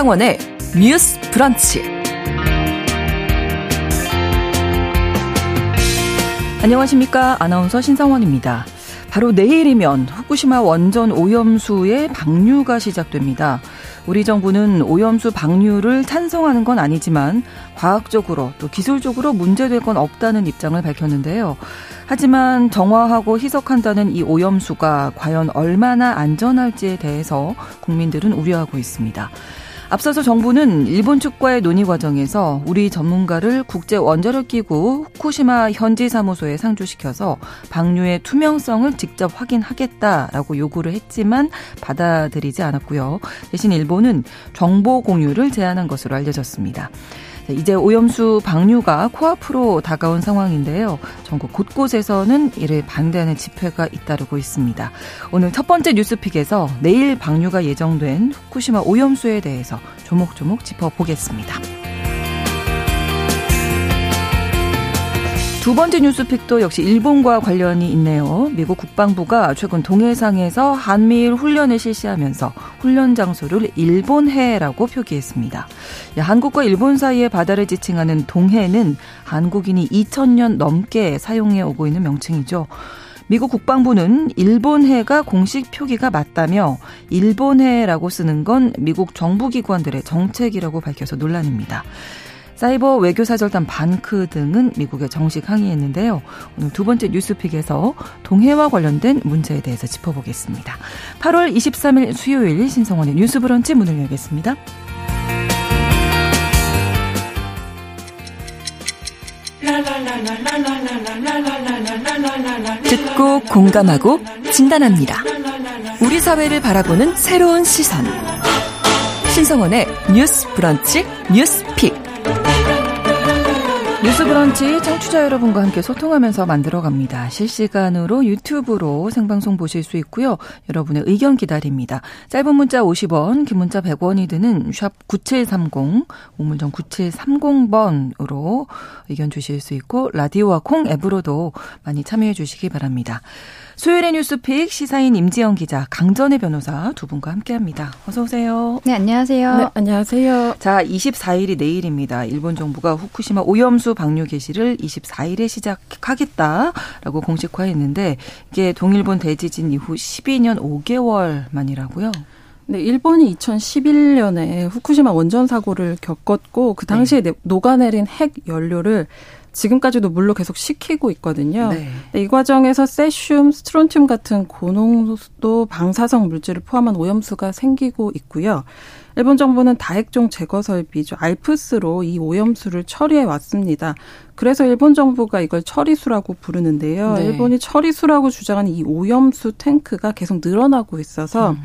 신성원의 뉴스 브런치. 안녕하십니까. 아나운서 신성원입니다. 바로 내일이면 후쿠시마 원전 오염수의 방류가 시작됩니다. 우리 정부는 오염수 방류를 찬성하는 건 아니지만 과학적으로 또 기술적으로 문제될 건 없다는 입장을 밝혔는데요. 하지만 정화하고 희석한다는 이 오염수가 과연 얼마나 안전할지에 대해서 국민들은 우려하고 있습니다. 앞서서 정부는 일본 측과의 논의 과정에서 우리 전문가를 국제 원자력 기구 후쿠시마 현지 사무소에 상주시켜서 방류의 투명성을 직접 확인하겠다라고 요구를 했지만 받아들이지 않았고요. 대신 일본은 정보 공유를 제안한 것으로 알려졌습니다. 이제 오염수 방류가 코앞으로 다가온 상황인데요. 전국 곳곳에서는 이를 반대하는 집회가 잇따르고 있습니다. 오늘 첫 번째 뉴스픽에서 내일 방류가 예정된 후쿠시마 오염수에 대해서 조목조목 짚어보겠습니다. 두 번째 뉴스픽도 역시 일본과 관련이 있네요. 미국 국방부가 최근 동해상에서 한미일 훈련을 실시하면서 훈련 장소를 일본해라고 표기했습니다. 한국과 일본 사이의 바다를 지칭하는 동해는 한국인이 2000년 넘게 사용해 오고 있는 명칭이죠. 미국 국방부는 일본해가 공식 표기가 맞다며 일본해라고 쓰는 건 미국 정부기관들의 정책이라고 밝혀서 논란입니다. 사이버 외교사절단 반크 등은 미국에 정식 항의했는데요. 오늘 두 번째 뉴스픽에서 동해와 관련된 문제에 대해서 짚어보겠습니다. 8월 23일 수요일 신성원의 뉴스 브런치 문을 열겠습니다. 듣고 공감하고 진단합니다. 우리 사회를 바라보는 새로운 시선. 신성원의 뉴스 브런치 뉴스 픽. 뉴스 브런치 청취자 여러분과 함께 소통하면서 만들어갑니다. 실시간으로 유튜브로 생방송 보실 수 있고요. 여러분의 의견 기다립니다. 짧은 문자 50원, 긴 문자 100원이 드는 샵 9730, 우물정 9730번으로 의견 주실 수 있고 라디오와 콩 앱으로도 많이 참여해 주시기 바랍니다. 수요일의 뉴스픽 시사인 임지영 기자, 강전의 변호사 두 분과 함께합니다. 어서 오세요. 네, 안녕하세요. 네, 안녕하세요. 자, 24일이 내일입니다. 일본 정부가 후쿠시마 오염수 방류 개시를 24일에 시작하겠다라고 공식화했는데 이게 동일본 대지진 이후 12년 5개월 만이라고요. 네, 일본이 2011년에 후쿠시마 원전 사고를 겪었고 그 당시에 네. 녹아내린 핵 연료를 지금까지도 물로 계속 식히고 있거든요. 네. 이 과정에서 세슘, 스트론튬 같은 고농도 방사성 물질을 포함한 오염수가 생기고 있고요. 일본 정부는 다핵종 제거 설비죠. 알프스로 이 오염수를 처리해 왔습니다. 그래서 일본 정부가 이걸 처리수라고 부르는데요. 네. 일본이 처리수라고 주장하는 이 오염수 탱크가 계속 늘어나고 있어서 음.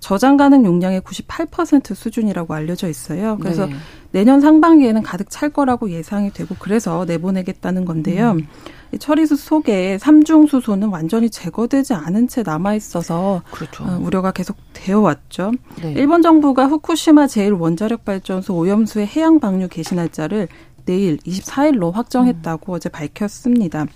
저장 가능 용량의 98% 수준이라고 알려져 있어요. 그래서 네. 내년 상반기에는 가득 찰 거라고 예상이 되고 그래서 내보내겠다는 건데요. 음. 이 처리수 속에 삼중 수소는 완전히 제거되지 않은 채 남아 있어서 그렇죠. 어, 우려가 계속 되어 왔죠. 네. 일본 정부가 후쿠시마 제1 원자력 발전소 오염수의 해양 방류 개시 날짜를 내일 24일로 확정했다고 음. 어제 밝혔습니다.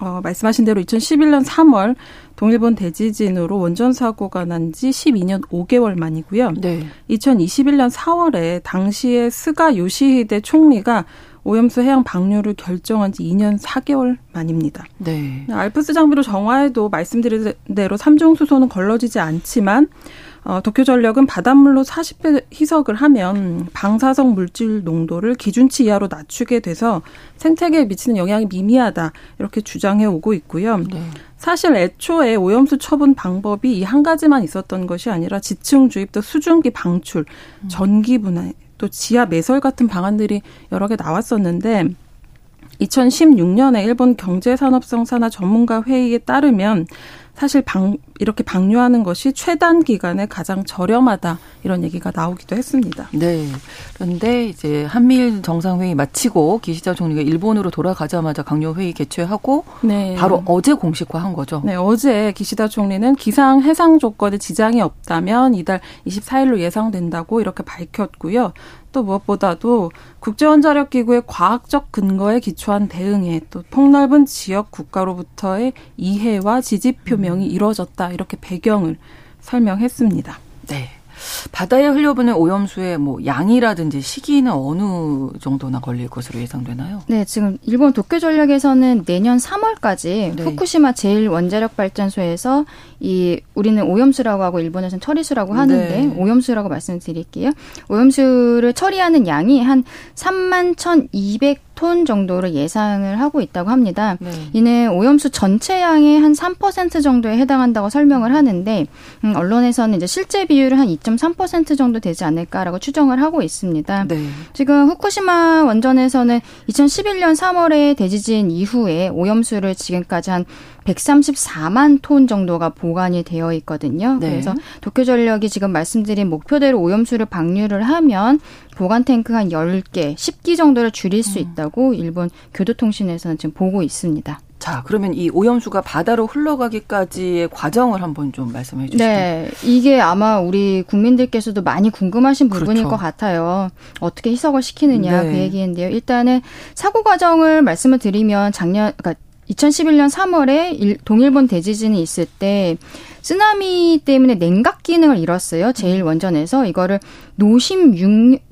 어, 말씀하신 대로 2011년 3월 동일본 대지진으로 원전 사고가 난 지 12년 5개월 만이고요. 네. 2021년 4월에 당시에 스가 요시히데 총리가 오염수 해양 방류를 결정한 지 2년 4개월 만입니다. 네. 알프스 장비로 정화해도 말씀드린 대로 삼중 수소는 걸러지지 않지만 어, 도쿄전력은 바닷물로 40배 희석을 하면 방사성 물질 농도를 기준치 이하로 낮추게 돼서 생태계에 미치는 영향이 미미하다 이렇게 주장해 오고 있고요. 네. 사실 애초에 오염수 처분 방법이 이 한 가지만 있었던 것이 아니라 지층 주입 또 수증기 방출, 음. 전기 분해, 또 지하 매설 같은 방안들이 여러 개 나왔었는데 2016년에 일본 경제산업성 산하 전문가 회의에 따르면 사실 방, 이렇게 방류하는 것이 최단 기간에 가장 저렴하다 이런 얘기가 나오기도 했습니다. 네. 그런데 이제 한미일 정상회의 마치고 기시다 총리가 일본으로 돌아가자마자 강요회의 개최하고 네. 바로 어제 공식화한 거죠. 네. 어제 기시다 총리는 기상 해상 조건에 지장이 없다면 이달 24일로 예상된다고 이렇게 밝혔고요. 또 무엇보다도 국제원자력기구의 과학적 근거에 기초한 대응에 또 폭넓은 지역 국가로부터의 이해와 지지 표명이 이루어졌다 이렇게 배경을 설명했습니다. 네. 바다에 흘려보낸 오염수의 뭐 양이라든지 시기는 어느 정도나 걸릴 것으로 예상되나요? 네, 지금 일본 도쿄 전력에서는 내년 3월까지 네. 후쿠시마 제일 원자력 발전소에서 이 우리는 오염수라고 하고 일본에서는 처리수라고 하는데 네. 오염수라고 말씀드릴게요. 오염수를 처리하는 양이 한 3만 1,200톤 정도로 예상을 하고 있다고 합니다. 네. 이는 오염수 전체 양의 한 3% 정도에 해당한다고 설명을 하는데 음, 언론에서는 이제 실제 비율은 한2.3% 정도 되지 않을까라고 추정을 하고 있습니다. 네. 지금 후쿠시마 원전에서는 2011년 3월에 대지진 이후에 오염수를 지금까지 한 134만 톤 정도가 보관이 되어 있거든요. 네. 그래서 도쿄전력이 지금 말씀드린 목표대로 오염수를 방류를 하면 보관 탱크 한 10개, 10기 정도를 줄일 수 음. 있다고 일본 교도통신에서는 지금 보고 있습니다. 자, 그러면 이 오염수가 바다로 흘러가기까지의 과정을 한번 좀 말씀해 주시죠. 네. 이게 아마 우리 국민들께서도 많이 궁금하신 부분일 그렇죠. 것 같아요. 어떻게 희석을 시키느냐 네. 그 얘기인데요. 일단은 사고 과정을 말씀을 드리면 작년 그러니까 2011년 3월에 동일본 대지진이 있을 때 쓰나미 때문에 냉각 기능을 잃었어요. 제일 원전에서 이거를 노심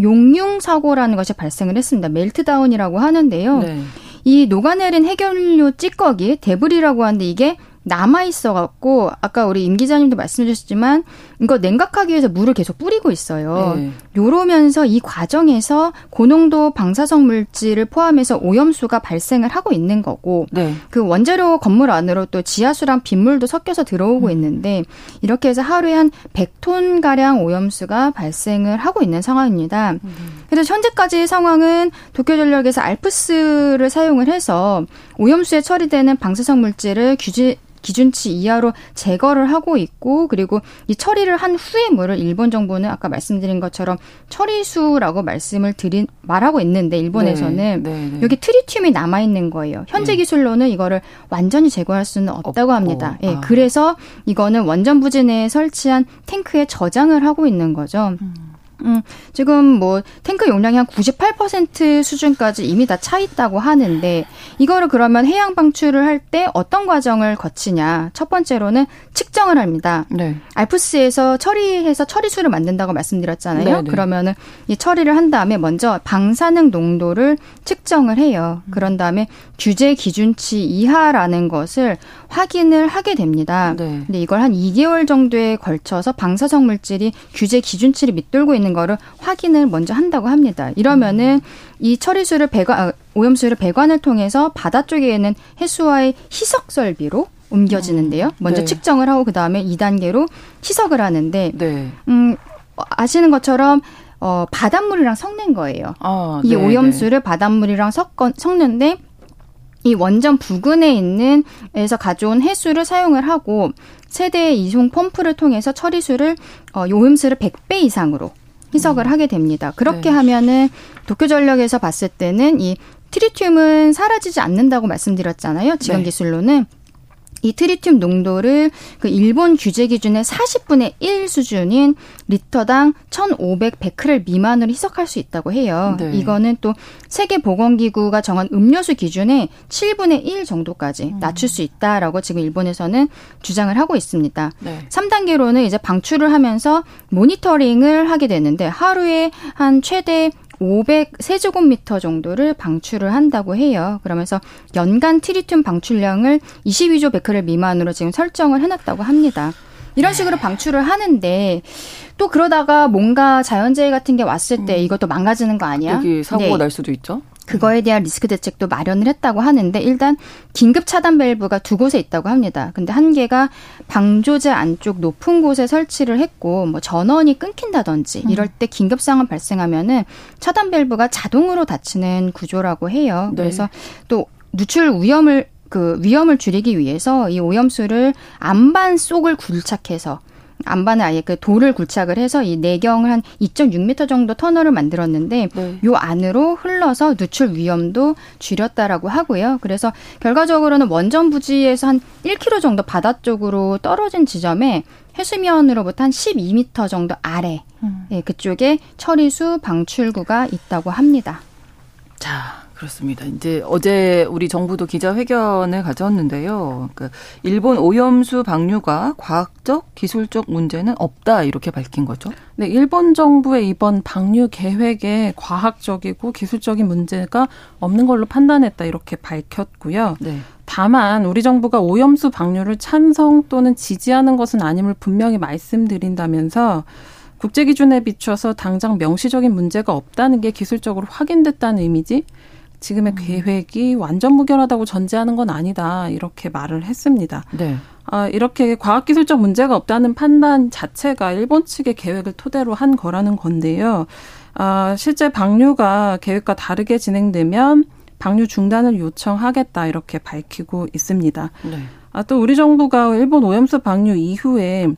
용융 사고라는 것이 발생을 했습니다. 멜트다운이라고 하는데요. 네. 이 녹아내린 해결료 찌꺼기 데브리라고 하는데 이게 남아 있어 갖고 아까 우리 임 기자님도 말씀해 주셨지만 이거 냉각하기 위해서 물을 계속 뿌리고 있어요. 네. 요러면서 이 과정에서 고농도 방사성 물질을 포함해서 오염수가 발생을 하고 있는 거고 네. 그 원재료 건물 안으로 또 지하수랑 빗물도 섞여서 들어오고 음. 있는데 이렇게 해서 하루에 한 100톤 가량 오염수가 발생을 하고 있는 상황입니다. 음. 그래서 현재까지 상황은 도쿄전력에서 알프스를 사용을 해서 오염수에 처리되는 방사성 물질을 규제 기준치 이하로 제거를 하고 있고 그리고 이 처리를 한 후의 물을 일본 정부는 아까 말씀드린 것처럼 처리수라고 말씀을 드린 말하고 있는데 일본에서는 네, 네, 네. 여기 트리튬이 남아 있는 거예요. 현재 네. 기술로는 이거를 완전히 제거할 수는 없다고 합니다. 예, 아. 그래서 이거는 원전 부지 내에 설치한 탱크에 저장을 하고 있는 거죠. 음. 음, 지금 뭐 탱크 용량이 한 98% 수준까지 이미 다 차 있다고 하는데 이거를 그러면 해양 방출을 할 때 어떤 과정을 거치냐? 첫 번째로는 측정을 합니다. 네. 알프스에서 처리해서 처리수를 만든다고 말씀드렸잖아요. 네, 네. 그러면은 이 처리를 한 다음에 먼저 방사능 농도를 측정을 해요. 그런 다음에 규제 기준치 이하라는 것을 확인을 하게 됩니다. 네. 근데 이걸 한 2개월 정도에 걸쳐서 방사성 물질이 규제 기준치를 밑돌고 있는 거를 확인을 먼저 한다고 합니다. 이러면은 이 처리수를 배관 아, 오염수를 배관을 통해서 바다 쪽에 있는 해수와의 희석 설비로 옮겨지는데요. 음, 먼저 네. 측정을 하고 그 다음에 2단계로 희석을 하는데, 네. 음 아시는 것처럼 어 바닷물이랑 섞는 거예요. 아, 이 네, 오염수를 네. 바닷물이랑 섞어 섞는데 이 원전 부근에 있는 에서 가져온 해수를 사용을 하고 세대 이송 펌프를 통해서 처리수를 어, 요음수를 100배 이상으로 희석을 음. 하게 됩니다. 그렇게 네. 하면은 도쿄전력에서 봤을 때는 이 트리튬은 사라지지 않는다고 말씀드렸잖아요. 지금 네. 기술로는 이 트리튬 농도를 그 일본 규제 기준의 40분의 1 수준인 리터당 1,500 베크렐 미만으로 희석할 수 있다고 해요. 네. 이거는 또 세계 보건기구가 정한 음료수 기준의 7분의 1 정도까지 음. 낮출 수 있다라고 지금 일본에서는 주장을 하고 있습니다. 네. 3단계로는 이제 방출을 하면서 모니터링을 하게 되는데 하루에 한 최대 500 세제곱미터 정도를 방출을 한다고 해요. 그러면서 연간 트리튬 방출량을 22조 베크렐 미만으로 지금 설정을 해놨다고 합니다. 이런 식으로 방출을 하는데 또 그러다가 뭔가 자연재해 같은 게 왔을 때 음. 이것도 망가지는 거 아니야? 여기 사고가 네. 날 수도 있죠. 그거에 대한 리스크 대책도 마련을 했다고 하는데 일단 긴급 차단 밸브가 두 곳에 있다고 합니다. 근데 한 개가 방조제 안쪽 높은 곳에 설치를 했고 뭐 전원이 끊긴다든지 음. 이럴 때 긴급 상황 발생하면은 차단 밸브가 자동으로 닫히는 구조라고 해요. 네. 그래서 또 누출 위험을 그 위험을 줄이기 위해서 이 오염수를 안반 속을 굴착해서 안반을 아예 그 돌을 굴착을 해서 이 내경을 한 2.6m 정도 터널을 만들었는데 네. 요 안으로 흘러서 누출 위험도 줄였다라고 하고요. 그래서 결과적으로는 원전 부지에서 한 1km 정도 바다 쪽으로 떨어진 지점에 해수면으로부터 한 12m 정도 아래 음. 예, 그쪽에 처리수 방출구가 있다고 합니다. 자, 그렇습니다. 이제 어제 우리 정부도 기자회견을 가졌는데요. 그 일본 오염수 방류가 과학적, 기술적 문제는 없다 이렇게 밝힌 거죠. 네, 일본 정부의 이번 방류 계획에 과학적이고 기술적인 문제가 없는 걸로 판단했다 이렇게 밝혔고요. 네. 다만 우리 정부가 오염수 방류를 찬성 또는 지지하는 것은 아님을 분명히 말씀드린다면서 국제 기준에 비춰서 당장 명시적인 문제가 없다는 게 기술적으로 확인됐다는 의미지 지금의 음. 계획이 완전 무결하다고 전제하는 건 아니다 이렇게 말을 했습니다. 네. 아, 이렇게 과학기술적 문제가 없다는 판단 자체가 일본 측의 계획을 토대로 한 거라는 건데요. 아, 실제 방류가 계획과 다르게 진행되면 방류 중단을 요청하겠다 이렇게 밝히고 있습니다. 네. 아, 또 우리 정부가 일본 오염수 방류 이후에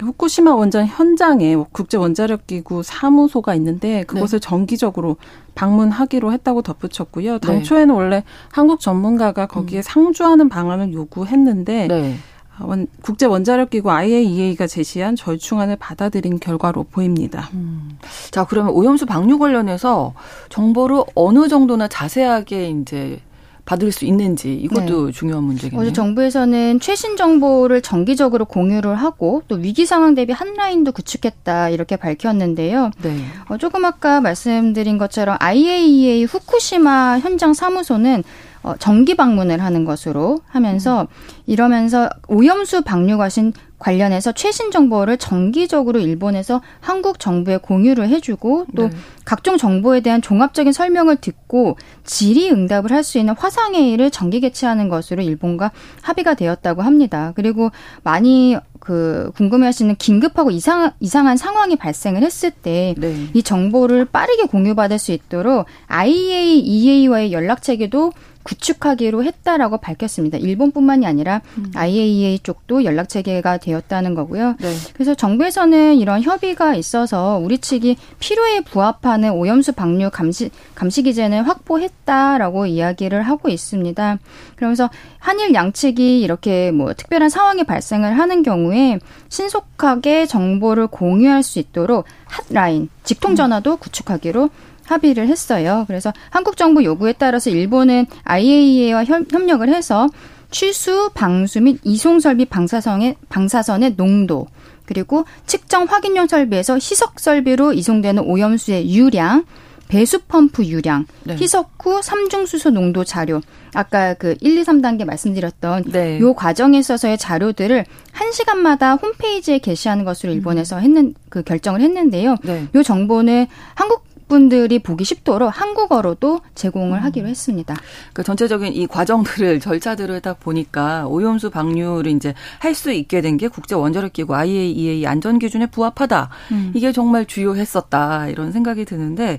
후쿠시마 원전 현장에 국제 원자력 기구 사무소가 있는데 그곳을 네. 정기적으로 방문하기로 했다고 덧붙였고요. 네. 당초에는 네. 원래 한국 전문가가 거기에 음. 상주하는 방안을 요구했는데 네. 원, 국제 원자력 기구 IAEA가 제시한 절충안을 받아들인 결과로 보입니다. 음. 자, 그러면 오염수 방류 관련해서 정보를 어느 정도나 자세하게 이제 받을 수 있는지 이것도 네. 중요한 문제겠네요. 어제 정부에서는 최신 정보를 정기적으로 공유를 하고 또 위기 상황 대비 한 라인도 구축했다 이렇게 밝혔는데요. 네. 어, 조금 아까 말씀드린 것처럼 IAEA 후쿠시마 현장 사무소는 어, 정기 방문을 하는 것으로 하면서 음. 이러면서 오염수 방류 과신 관련해서 최신 정보를 정기적으로 일본에서 한국 정부에 공유를 해주고 또 네. 각종 정보에 대한 종합적인 설명을 듣고 질의 응답을 할 수 있는 화상회의를 정기 개최하는 것으로 일본과 합의가 되었다고 합니다. 그리고 많이 그 궁금해하시는 긴급하고 이상 이상한 상황이 발생을 했을 때이 네. 정보를 빠르게 공유받을 수 있도록 IAEA와의 연락 체계도 구축하기로 했다라고 밝혔습니다. 일본뿐만이 아니라 음. IAEA 쪽도 연락 체계가 되었다는 거고요. 네. 그래서 정부에서는 이런 협의가 있어서 우리 측이 필요에 부합하는 오염수 방류 감시 감시 기제는 확보했다라고 이야기를 하고 있습니다. 그러면서 한일 양측이 이렇게 뭐 특별한 상황이 발생을 하는 경우에 신속하게 정보를 공유할 수 있도록 핫라인 직통 전화도 구축하기로 합의를 했어요. 그래서 한국 정부 요구에 따라서 일본은 IAEA와 협력을 해서 취수, 방수 및 이송 설비 방사선의 방사선의 농도 그리고 측정 확인용 설비에서 희석 설비로 이송되는 오염수의 유량, 배수 펌프 유량, 네. 희석 후 삼중 수소 농도 자료, 아까 그 1, 2, 3단계 말씀드렸던 네. 요 과정에 있어서의 자료들을 1시간마다 홈페이지에 게시하는 것으로 일본에서 했는 그 결정을 했는데요. 네. 요 정보는 한국 분들이 보기 쉽도록 한국어로도 제공을 음. 하기로 했습니다. 그 전체적인 이 과정들을 절차들을 딱 보니까 오염수 방류를 이제 할 수 있게 된 게 국제 원자력 기구 IAEA 안전 기준에 부합하다. 음. 이게 정말 주요했었다 이런 생각이 드는데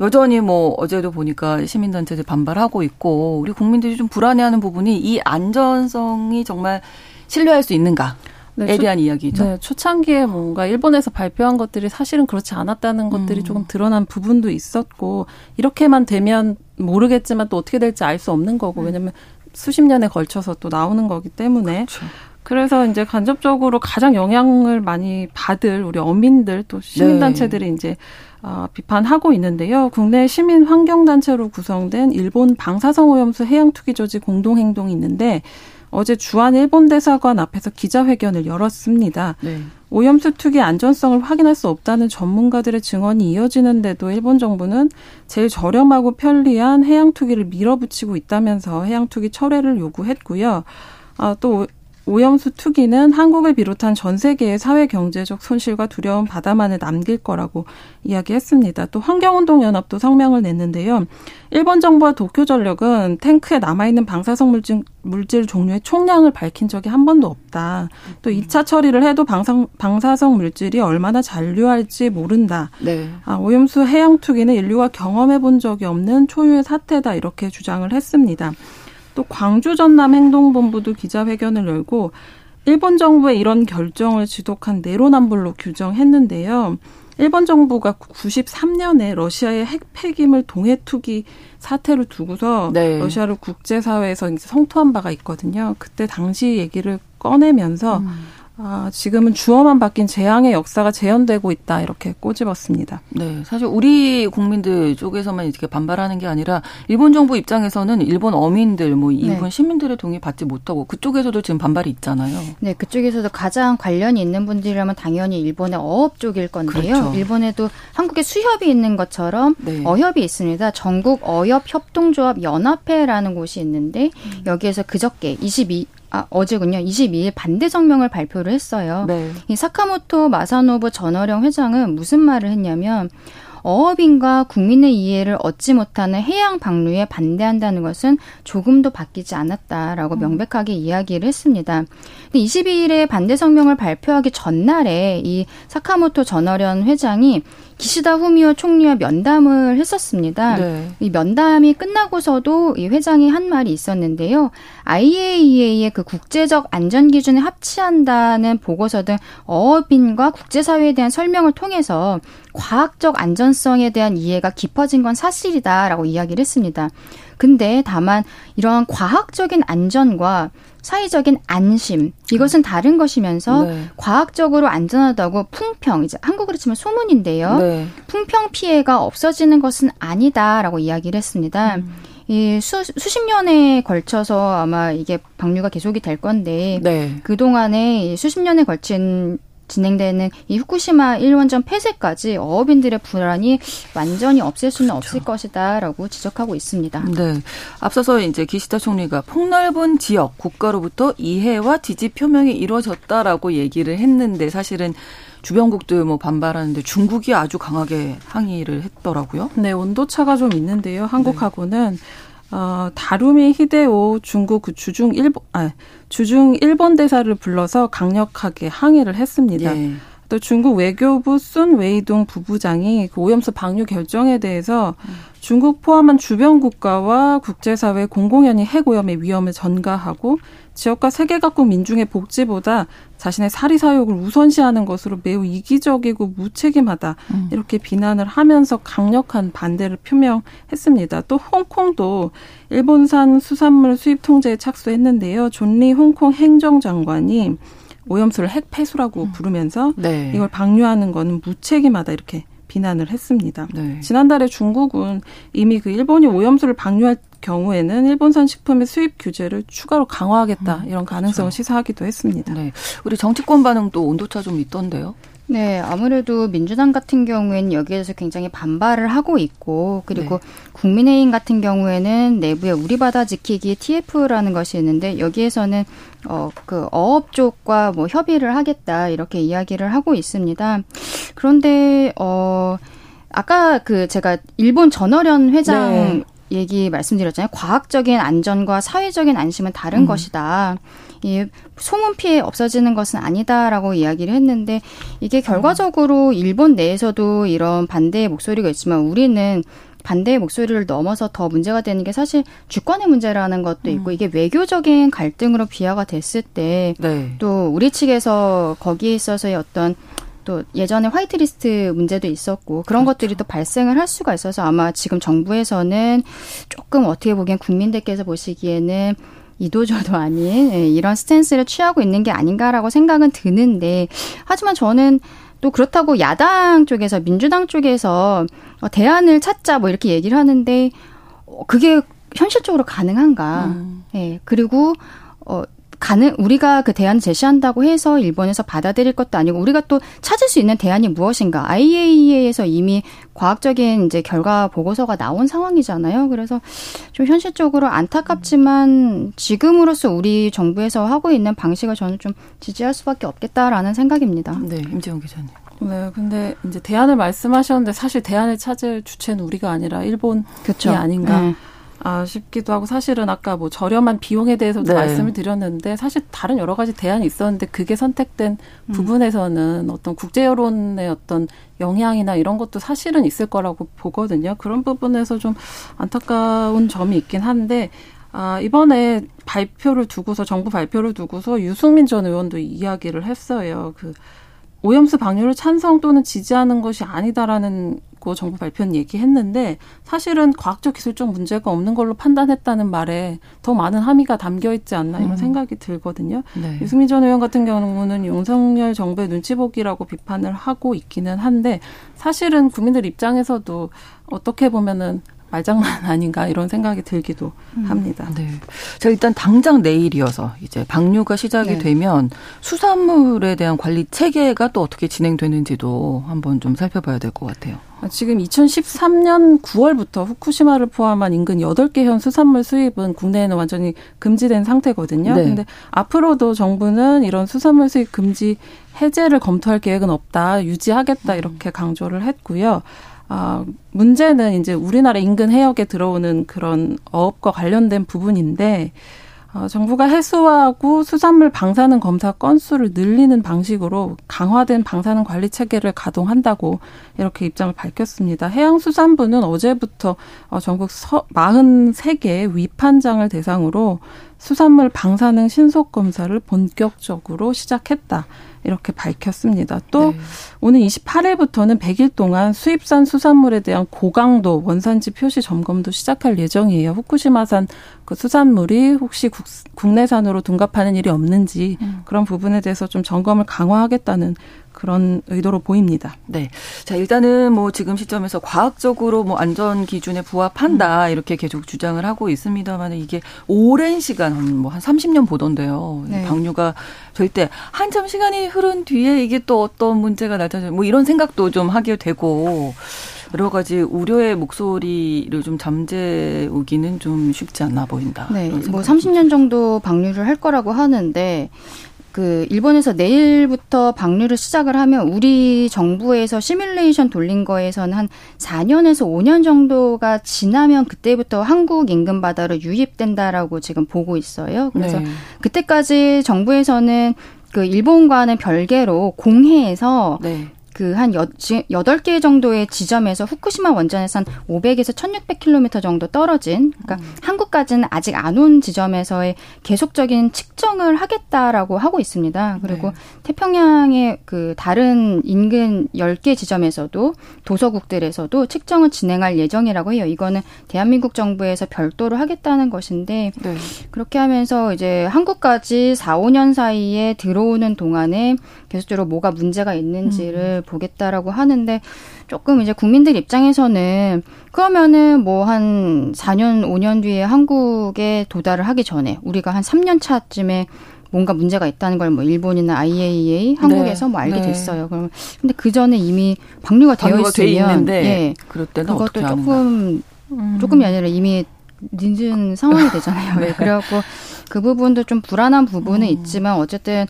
여전히 뭐 어제도 보니까 시민단체들 반발하고 있고 우리 국민들이 좀 불안해하는 부분이 이 안전성이 정말 신뢰할 수 있는가? 네, 에 대한 초, 이야기죠. 네, 초창기에 뭔가 일본에서 발표한 것들이 사실은 그렇지 않았다는 것들이 음. 조금 드러난 부분도 있었고 이렇게만 되면 모르겠지만 또 어떻게 될지 알 수 없는 거고 음. 왜냐면 수십 년에 걸쳐서 또 나오는 거기 때문에 그렇죠. 그래서 이제 간접적으로 가장 영향을 많이 받을 우리 어민들 또 시민단체들이 네. 이제 어, 비판하고 있는데요. 국내 시민 환경단체로 구성된 일본 방사성 오염수 해양 투기 조직 공동행동이 있는데 어제 주한 일본 대사관 앞에서 기자회견을 열었습니다. 네. 오염수 투기 안전성을 확인할 수 없다는 전문가들의 증언이 이어지는데도 일본 정부는 제일 저렴하고 편리한 해양 투기를 밀어붙이고 있다면서 해양 투기 철회를 요구했고요. 아, 또 오염수 투기는 한국을 비롯한 전 세계의 사회 경제적 손실과 두려운 바다만을 남길 거라고 이야기했습니다. 또 환경운동연합도 성명을 냈는데요. 일본 정부와 도쿄전력은 탱크에 남아있는 방사성 물질, 물질 종류의 총량을 밝힌 적이 한 번도 없다. 또 2차 처리를 해도 방사, 방사성 물질이 얼마나 잔류할지 모른다. 네. 아, 오염수 해양 투기는 인류가 경험해 본 적이 없는 초유의 사태다. 이렇게 주장을 했습니다. 또 광주 전남 행동본부도 기자회견을 열고 일본 정부의 이런 결정을 지독한 내로남불로 규정했는데요. 일본 정부가 93년에 러시아의 핵 폐기물 동해 투기 사태를 두고서 네. 러시아를 국제사회에서 이제 성토한 바가 있거든요. 그때 당시 얘기를 꺼내면서 음. 아, 지금은 주어만 바뀐 재앙의 역사가 재현되고 있다 이렇게 꼬집었습니다. 네, 사실 우리 국민들 쪽에서만 이렇게 반발하는 게 아니라 일본 정부 입장에서는 일본 어민들, 뭐 네. 일본 네. 시민들의 동의 받지 못하고 그쪽에서도 지금 반발이 있잖아요. 네, 그쪽에서도 가장 관련이 있는 분들이라면 당연히 일본의 어업 쪽일 건데요. 그렇죠. 일본에도 한국에 수협이 있는 것처럼 네. 어협이 있습니다. 전국 어협 협동조합 연합회라는 곳이 있는데 음. 여기에서 그저께 22 아, 어제군요. 22일 반대 성명을 발표를 했어요. 네. 이 사카모토 마사노부 전어령 회장은 무슨 말을 했냐면 어업인과 국민의 이해를 얻지 못하는 해양 방류에 반대한다는 것은 조금도 바뀌지 않았다라고 음. 명백하게 이야기를 했습니다. 근데 22일에 반대 성명을 발표하기 전날에 이 사카모토 전어련 회장이 기시다 후미오 총리와 면담을 했었습니다. 네. 이 면담이 끝나고서도 이 회장이 한 말이 있었는데요. IAEA의 그 국제적 안전 기준에 합치한다는 보고서 등 어업인과 국제사회에 대한 설명을 통해서 과학적 안전성에 대한 이해가 깊어진 건 사실이다라고 이야기를 했습니다. 근데 다만 이러한 과학적인 안전과 사회적인 안심 이것은 다른 것이면서 네. 과학적으로 안전하다고 풍평 이제 한국으로 치면 소문인데요. 네. 풍평 피해가 없어지는 것은 아니다라고 이야기를 했습니다. 음. 이 수, 수십 년에 걸쳐서 아마 이게 방류가 계속이 될 건데 네. 그 동안에 수십 년에 걸친 진행되는 이 후쿠시마 1원전 폐쇄까지 어업인들의 불안이 완전히 없앨 수는 그렇죠. 없을 것이다라고 지적하고 있습니다. 네. 앞서서 이제 기시다 총리가 폭넓은 지역 국가로부터 이해와 지지 표명이 이루어졌다라고 얘기를 했는데 사실은 주변국들 뭐 반발하는데 중국이 아주 강하게 항의를 했더라고요. 네, 온도 차가 좀 있는데요. 한국하고는 네. 어, 다루미 히데오 중국 그 주중 일본 아 주중 일본 대사를 불러서 강력하게 항의를 했습니다. 예. 또 중국 외교부 순 웨이동 부부장이 그 오염수 방류 결정에 대해서 음. 중국 포함한 주변 국가와 국제사회 공공연히 핵오염의 위험을 전가하고 지역과 세계 각국 민중의 복지보다 자신의 사리 사욕을 우선시하는 것으로 매우 이기적이고 무책임하다 음. 이렇게 비난을 하면서 강력한 반대를 표명했습니다. 또 홍콩도 일본산 수산물 수입 통제에 착수했는데요. 존리 홍콩 행정장관이 오염수를 핵 폐수라고 음. 부르면서 네. 이걸 방류하는 거는 무책임하다 이렇게 비난을 했습니다. 네. 지난달에 중국은 이미 그 일본이 오염수를 방류할 경우에는 일본산 식품의 수입 규제를 추가로 강화하겠다 음, 이런 가능성을 그렇죠. 시사하기도 했습니다. 네. 우리 정치권 반응도 온도차 좀 있던데요. 네, 아무래도 민주당 같은 경우에는 여기에 서 굉장히 반발을 하고 있고, 그리고 네. 국민의힘 같은 경우에는 내부에 우리 바다 지키기 TF라는 것이 있는데, 여기에서는, 어, 그, 어업 쪽과 뭐 협의를 하겠다, 이렇게 이야기를 하고 있습니다. 그런데, 어, 아까 그 제가 일본 전어련 회장 네. 얘기 말씀드렸잖아요. 과학적인 안전과 사회적인 안심은 다른 음. 것이다. 이 소문 피해 없어지는 것은 아니다라고 이야기를 했는데 이게 결과적으로 일본 내에서도 이런 반대의 목소리가 있지만 우리는 반대의 목소리를 넘어서 더 문제가 되는 게 사실 주권의 문제라는 것도 있고 음. 이게 외교적인 갈등으로 비화가 됐을 때또 네. 우리 측에서 거기에 있어서의 어떤 또 예전에 화이트리스트 문제도 있었고 그런 그렇죠. 것들이 또 발생을 할 수가 있어서 아마 지금 정부에서는 조금 어떻게 보기엔 국민들께서 보시기에는 이도저도 아닌 예, 이런 스탠스를 취하고 있는 게 아닌가라고 생각은 드는데 하지만 저는 또 그렇다고 야당 쪽에서 민주당 쪽에서 어, 대안을 찾자 뭐 이렇게 얘기를 하는데 어, 그게 현실적으로 가능한가? 음. 예. 그리고 어 가능 우리가 그 대안 제시한다고 해서 일본에서 받아들일 것도 아니고 우리가 또 찾을 수 있는 대안이 무엇인가 IAEA에서 이미 과학적인 이제 결과 보고서가 나온 상황이잖아요. 그래서 좀 현실적으로 안타깝지만 지금으로서 우리 정부에서 하고 있는 방식을 저는 좀 지지할 수밖에 없겠다라는 생각입니다. 네, 임재용 기자님. 네, 근데 이제 대안을 말씀하셨는데 사실 대안을 찾을 주체는 우리가 아니라 일본이 그렇죠. 아닌가. 네. 아쉽기도 하고 사실은 아까 뭐 저렴한 비용에 대해서도 네. 말씀을 드렸는데 사실 다른 여러 가지 대안이 있었는데 그게 선택된 음. 부분에서는 어떤 국제 여론의 어떤 영향이나 이런 것도 사실은 있을 거라고 보거든요. 그런 부분에서 좀 안타까운 점이 있긴 한데 아, 이번에 발표를 두고서 정부 발표를 두고서 유승민 전 의원도 이야기를 했어요. 그 오염수 방류를 찬성 또는 지지하는 것이 아니다라는 했고 정부 발표는 얘기했는데 사실은 과학적 기술적 문제가 없는 걸로 판단했다는 말에 더 많은 함의가 담겨 있지 않나 이런 음. 생각이 들거든요. 네. 유승민 전 의원 같은 경우는 윤석열 정부의 눈치 보기라고 비판을 하고 있기는 한데 사실은 국민들 입장에서도 어떻게 보면은 말장난 아닌가 이런 생각이 들기도 음. 합니다. 네. 자, 일단 당장 내일이어서 이제 방류가 시작이 네. 되면 수산물에 대한 관리 체계가 또 어떻게 진행되는지도 한번 좀 살펴봐야 될 것 같아요. 지금 2013년 9월부터 후쿠시마를 포함한 인근 8개 현 수산물 수입은 국내에는 완전히 금지된 상태거든요. 네. 근데 앞으로도 정부는 이런 수산물 수입 금지 해제를 검토할 계획은 없다, 유지하겠다 이렇게 강조를 했고요. 아, 문제는 이제 우리나라 인근 해역에 들어오는 그런 어업과 관련된 부분인데, 어, 정부가 해수하고 수산물 방사능 검사 건수를 늘리는 방식으로 강화된 방사능 관리 체계를 가동한다고 이렇게 입장을 밝혔습니다. 해양수산부는 어제부터 어, 전국 43개 위판장을 대상으로 수산물 방사능 신속 검사를 본격적으로 시작했다. 이렇게 밝혔습니다. 또 네. 오는 28일부터는 100일 동안 수입산 수산물에 대한 고강도 원산지 표시 점검도 시작할 예정이에요. 후쿠시마산 그 수산물이 혹시 국, 내산으로 둔갑하는 일이 없는지 음. 그런 부분에 대해서 좀 점검을 강화하겠다는 그런 의도로 보입니다. 네. 자, 일단은 뭐 지금 시점에서 과학적으로 뭐 안전 기준에 부합한다 음. 이렇게 계속 주장을 하고 있습니다만 이게 오랜 시간 뭐한 30년 보던데요. 네. 방류가 될 때 한참 시간이 흐른 뒤에 이게 또 어떤 문제가 나타나죠. 뭐 이런 생각도 좀 하게 되고 여러 가지 우려의 목소리를 좀 잠재우기는 좀 쉽지 않나 보인다. 네. 뭐 30년 정도 방류를 할 거라고 하는데 그 일본에서 내일부터 방류를 시작을 하면 우리 정부에서 시뮬레이션 돌린 거에서는 한 4년에서 5년 정도가 지나면 그때부터 한국 인근 바다로 유입된다라고 지금 보고 있어요. 그래서 네. 그때까지 정부에서는 그 일본과는 별개로 공해에서 네. 그한 여덟 개 정도의 지점에서 후쿠시마 원전에서 한 500에서 1600km 정도 떨어진 그러니까 음. 한국까지는 아직 안 온 지점에서의 계속적인 측정을 하겠다라고 하고 있습니다. 그리고 네. 태평양의 그 다른 인근 10개 지점에서도 도서국들에서도 측정을 진행할 예정이라고 해요. 이거는 대한민국 정부에서 별도로 하겠다는 것인데 네. 그렇게 하면서 이제 한국까지 4, 5년 사이에 들어오는 동안에 계속적으로 뭐가 문제가 있는지를 음. 보겠다라고 하는데 조금 이제 국민들 입장에서는 그러면은 뭐 한 4년, 5년 뒤에 한국에 도달을 하기 전에 우리가 한 3년 차쯤에 뭔가 문제가 있다는 걸 뭐 일본이나 IAEA 한국에서 네. 뭐 알게 네. 됐어요. 그럼 근데 그 전에 이미 방류가 되어 있으면 예. 그럴 때는 그것도 조금 음. 조금이 아니라 이미 늦은 상황이 되잖아요. 네. 그래갖고 그 부분도 좀 불안한 부분은 음. 있지만 어쨌든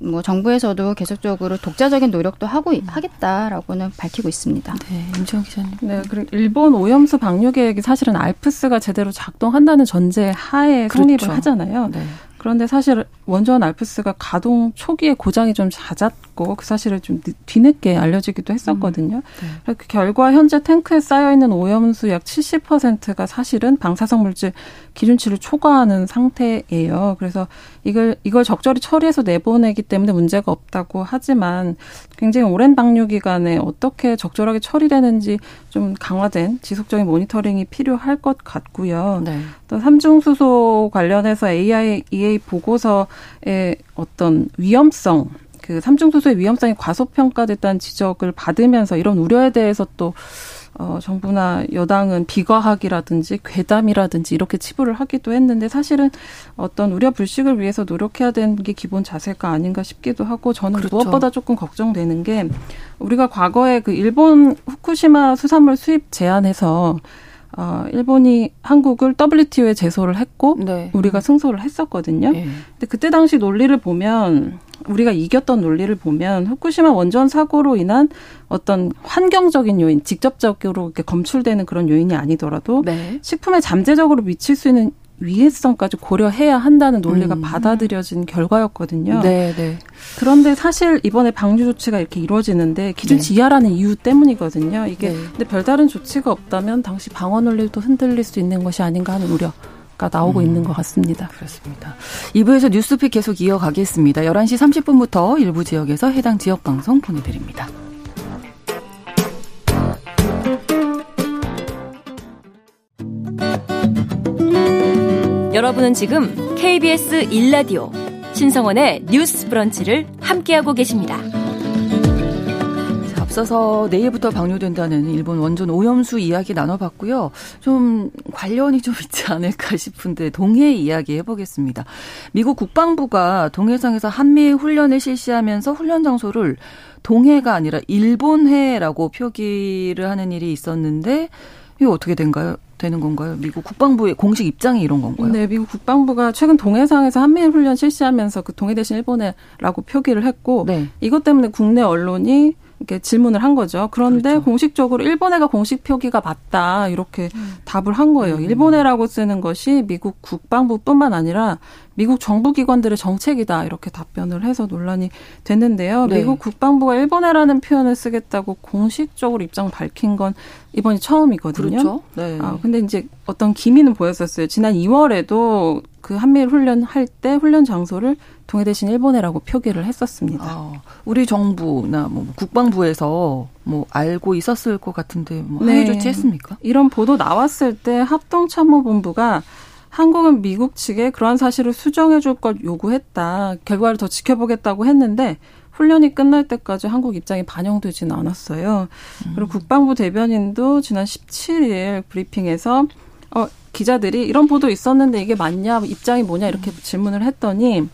뭐 정부에서도 계속적으로 독자적인 노력도 하고 음. 하겠다라고는 밝히고 있습니다. 네, 임지영 기자님. 네, 그리고 일본 오염수 방류 계획이 사실은 알프스가 제대로 작동한다는 전제 하에 성립을 그렇죠. 하잖아요. 네. 그런데 사실 원전 알프스가 가동 초기에 고장이 좀 잦았고 그 사실을 좀 뒤늦게 알려지기도 했었거든요. 음, 네. 그 결과 현재 탱크에 쌓여 있는 오염수 약 70%가 사실은 방사성 물질 기준치를 초과하는 상태예요. 그래서 이걸 이걸 적절히 처리해서 내보내기 때문에 문제가 없다고 하지만 굉장히 오랜 방류 기간에 어떻게 적절하게 처리되는지 좀 강화된 지속적인 모니터링이 필요할 것 같고요. 네. 또 삼중 수소 관련해서 보고서의 어떤 위험성 그 삼중 수소의 위험성이 과소평가됐다는 지적을 받으면서 이런 우려에 대해서 또 어, 정부나 여당은 비과학이라든지 괴담이라든지 이렇게 치부를 하기도 했는데 사실은 어떤 우려 불식을 위해서 노력해야 되는 게 기본 자세가 아닌가 싶기도 하고 저는 그렇죠. 무엇보다 조금 걱정되는 게 우리가 과거에 그 일본 후쿠시마 수산물 수입 제한해서 어, 일본이 한국을 WTO에 제소를 했고 네. 우리가 승소를 했었거든요. 네. 근데 그때 당시 논리를 보면 우리가 이겼던 논리를 보면 후쿠시마 원전 사고로 인한 어떤 환경적인 요인, 직접적으로 이렇게 검출되는 그런 요인이 아니더라도 네. 식품에 잠재적으로 미칠 수 있는 위해성까지 고려해야 한다는 논리가 음. 받아들여진 결과였거든요. 네, 네. 그런데 사실 이번에 방류 조치가 이렇게 이루어지는데 기준치 네. 이하라는 이유 때문이거든요. 이게 네. 근데 별다른 조치가 없다면 당시 방어 논리도 흔들릴 수 있는 것이 아닌가 하는 우려. 가 나오고 음. 있는 것 같습니다. 그렇습니다. 2부에서 뉴스픽 계속 이어가겠습니다. 11시 30분부터 일부 지역에서 해당 지역 방송 보내드립니다. 여러분은 지금 KBS 1라디오 신성원의 뉴스 브런치를 함께하고 계십니다. 앞서서 내일부터 방류된다는 일본 원전 오염수 이야기 나눠봤고요. 좀 관련이 좀 있지 않을까 싶은데 동해 이야기 해보겠습니다. 미국 국방부가 동해상에서 한미 훈련을 실시하면서 훈련 장소를 동해가 아니라 일본해라고 표기를 하는 일이 있었는데 이거 어떻게 된가요? 되는 건가요? 미국 국방부의 공식 입장이 이런 건가요? 네, 미국 국방부가 최근 동해상에서 한미 훈련 실시하면서 그 동해 대신 일본해라고 표기를 했고 네. 이것 때문에 국내 언론이 이렇게 질문을 한 거죠. 그런데 그렇죠. 공식적으로 일본해가 공식 표기가 맞다 이렇게 음. 답을 한 거예요. 음. 일본해라고 쓰는 것이 미국 국방부뿐만 아니라 미국 정부 기관들의 정책이다 이렇게 답변을 해서 논란이 됐는데요. 네. 미국 국방부가 일본해라는 표현을 쓰겠다고 공식적으로 입장 밝힌 건 이번이 처음이거든요. 그렇죠. 네. 아 근데 이제 어떤 기미는 보였었어요. 지난 2월에도 그 한미일 훈련 할 때 훈련 장소를 동해 대신 일본해라고 표기를 했었습니다. 아, 우리 정부나 뭐 국방부에서 뭐 알고 있었을 것 같은데 뭐 항의 네. 조치했습니까? 이런 보도 나왔을 때 합동참모본부가 한국은 미국 측에 그러한 사실을 수정해 줄 것 요구했다. 결과를 더 지켜보겠다고 했는데 훈련이 끝날 때까지 한국 입장이 반영되지는 않았어요. 음. 그리고 국방부 대변인도 지난 17일 브리핑에서 어 기자들이 이런 보도 있었는데 이게 맞냐 입장이 뭐냐 이렇게 음. 질문을 했더니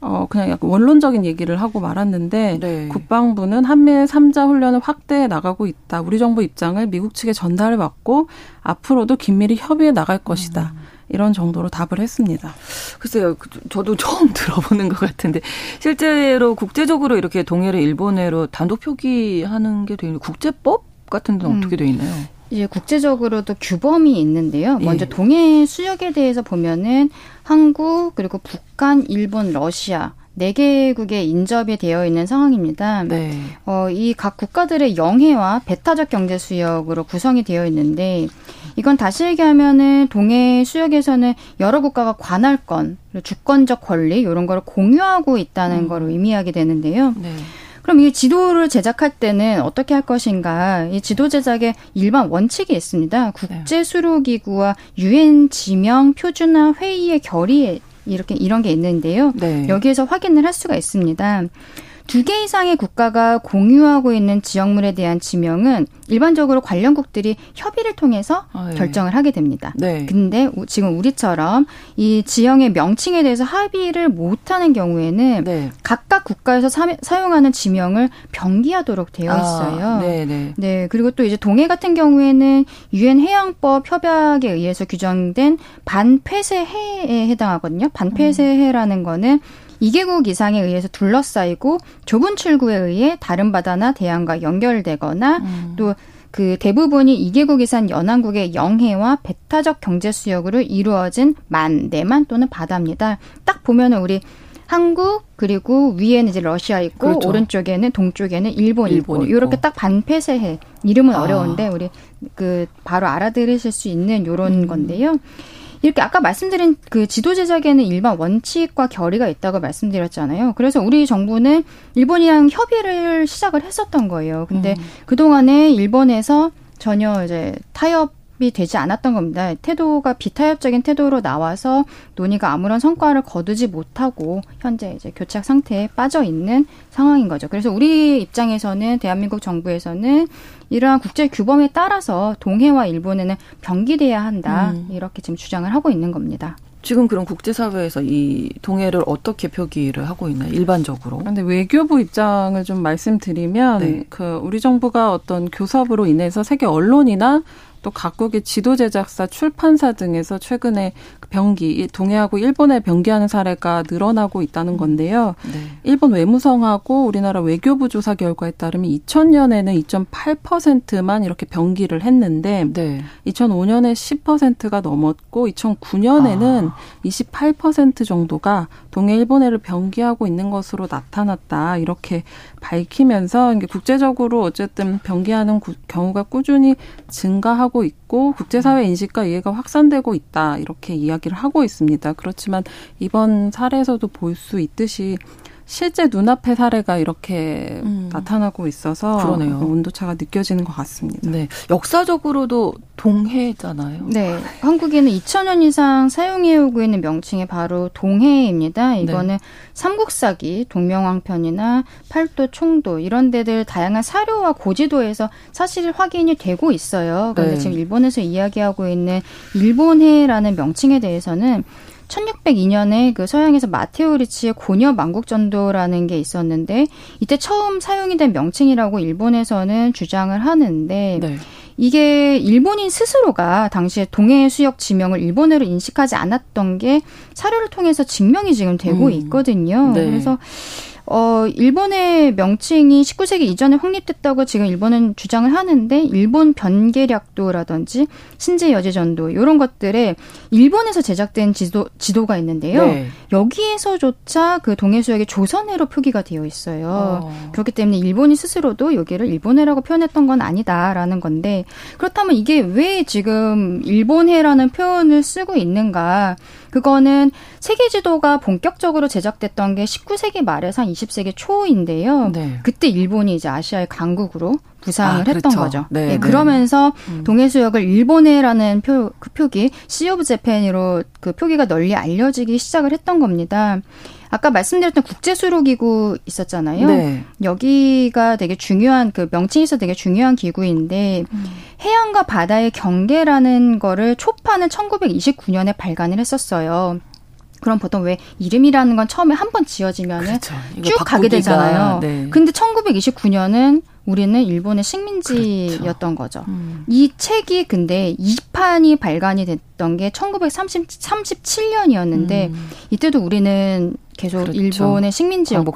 어 그냥 약간 원론적인 얘기를 하고 말았는데 네. 국방부는 한미일 3자 훈련을 확대해 나가고 있다. 우리 정부 입장을 미국 측에 전달을 받고 앞으로도 긴밀히 협의해 나갈 것이다. 음. 이런 정도로 답을 했습니다. 글쎄요, 그, 저도 처음 들어보는 것 같은데 실제로 국제적으로 이렇게 동해를 일본해로 단독 표기하는 게 되는 국제법 같은 데는 음. 어떻게 돼 있나요? 이제 국제적으로도 규범이 있는데요. 먼저 예. 동해 수역에 대해서 보면은 한국 그리고 북한, 일본, 러시아 네 개국에 인접이 되어 있는 상황입니다. 네. 어, 이 각 국가들의 영해와 배타적 경제 수역으로 구성이 되어 있는데 이건 다시 얘기하면은 동해 수역에서는 여러 국가가 관할권, 주권적 권리 이런 거를 공유하고 있다는 음. 걸 의미하게 되는데요. 네. 그럼 이 지도를 제작할 때는 어떻게 할 것인가? 이 지도 제작에 일반 원칙이 있습니다. 국제 수로 기구와 유엔 지명 표준화 회의의 결의 이렇게 이런 게 있는데요. 네. 여기에서 확인을 할 수가 있습니다. 두 개 이상의 국가가 공유하고 있는 지역물에 대한 지명은 일반적으로 관련국들이 협의를 통해서 아, 예. 결정을 하게 됩니다. 네. 근데 지금 우리처럼 이 지형의 명칭에 대해서 합의를 못하는 경우에는 네. 각각 국가에서 사, 용하는 지명을 병기하도록 되어 아, 있어요. 아, 네, 네. 네. 그리고 또 이제 동해 같은 경우에는 유엔 해양법 협약에 의해서 규정된 반폐쇄해에 해당하거든요. 반폐쇄해라는 거는 2개국 이상에 의해서 둘러싸이고 좁은 출구에 의해 다른 바다나 대양과 연결되거나 음. 또그 대부분이 2개국 이상 연안국의 영해와 배타적 경제 수역으로 이루어진 만, 내만 또는 바다입니다. 딱 보면은 우리 한국 그리고 위에는 이제 러시아 있고 그렇죠. 오른쪽에는 동쪽에는 일본, 일본 있고 이렇게 딱 반폐쇄해 이름은 아. 어려운데 우리 그 바로 알아들으실 수 있는 요런 음. 건데요. 이렇게 아까 말씀드린 그 지도 제작에는 일반 원칙과 결의가 있다고 말씀드렸잖아요. 그래서 우리 정부는 일본이랑 협의를 시작을 했었던 거예요. 근데 음. 그동안에 일본에서 전혀 이제 타협 이 되지 않았던 겁니다. 태도가 비타협적인 태도로 나와서 논의가 아무런 성과를 거두지 못하고 현재 이제 교착 상태에 빠져 있는 상황인 거죠. 그래서 우리 입장에서는 대한민국 정부에서는 이러한 국제 규범에 따라서 동해와 일본에는 병기돼야 한다 음. 이렇게 지금 주장을 하고 있는 겁니다. 지금 그런 국제사회에서 이 동해를 어떻게 표기를 하고 있나요? 일반적으로. 근데 외교부 입장을 좀 말씀드리면 네. 그 우리 정부가 어떤 교섭으로 인해서 세계 언론이나 또 각국의 지도 제작사, 출판사 등에서 최근에 병기, 동해하고 일본에 병기하는 사례가 늘어나고 있다는 건데요. 네. 일본 외무성하고 우리나라 외교부 조사 결과에 따르면 2000년에는 2.8%만 이렇게 병기를 했는데 네. 2005년에 10%가 넘었고 2009년에는 아. 28% 정도가 동해 일본해를 병기하고 있는 것으로 나타났다. 이렇게 밝히면서 국제적으로 어쨌든 병기하는 경우가 꾸준히 증가하고 있고 국제사회 인식과 이해가 확산되고 있다. 이렇게 이야기 이야기를 하고 있습니다. 그렇지만 이번 사례에서도 볼 수 있듯이 실제 눈앞의 사례가 이렇게 음. 나타나고 있어서 그러네요. 온도차가 느껴지는 것 같습니다. 네. 역사적으로도 동해잖아요. 네. 한국에는 2000년 이상 사용해오고 있는 명칭이 바로 동해입니다. 이거는 네. 삼국사기, 동명왕편이나 팔도, 총도 이런 데들 다양한 사료와 고지도에서 사실 확인이 되고 있어요. 그런데 네. 지금 일본에서 이야기하고 있는 일본해라는 명칭에 대해서는 1602년에 그 서양에서 마테오 리치의 고녀 만국전도라는 게 있었는데 이때 처음 사용이 된 명칭이라고 일본에서는 주장을 하는데 네. 이게 일본인 스스로가 당시에 동해 수역 지명을 일본어로 인식하지 않았던 게 사료를 통해서 증명이 지금 되고 음. 있거든요. 네. 그래서 어, 일본의 명칭이 19세기 이전에 확립됐다고 지금 일본은 주장을 하는데 일본 변계략도라든지 신제 여제전도 이런 것들에 일본에서 제작된 지도 지도가 있는데요. 네. 여기에서조차 그 동해수역이 조선해로 표기가 되어 있어요. 어. 그렇기 때문에 일본이 스스로도 여기를 일본해라고 표현했던 건 아니다라는 건데 그렇다면 이게 왜 지금 일본해라는 표현을 쓰고 있는가? 그거는 세계 지도가 본격적으로 제작됐던 게 19세기 말에서 한 20세기 초인데요. 네. 그때 일본이 이제 아시아의 강국으로 부상을 아, 그렇죠. 했던 거죠. 네, 네. 그러면서 음. 동해수역을 일본해라는 표, 그 표기, Sea of Japan으로 그 표기가 널리 알려지기 시작을 했던 겁니다. 아까 말씀드렸던 국제수로기구 있었잖아요. 네. 여기가 되게 중요한 그 명칭에서 되게 중요한 기구인데 음. 해양과 바다의 경계라는 거를 초판을 1929년에 발간을 했었어요. 그럼 보통 왜 이름이라는 건 처음에 한 번 지어지면은 그렇죠. 쭉 가게 되잖아요. 네. 근데 1929년은 우리는 일본의 식민지였던 그렇죠. 거죠. 음. 이 책이 근데 2판이 발간이 됐 던 게 1937년이었는데 음. 이때도 우리는 계속 그렇죠. 일본의 식민지였고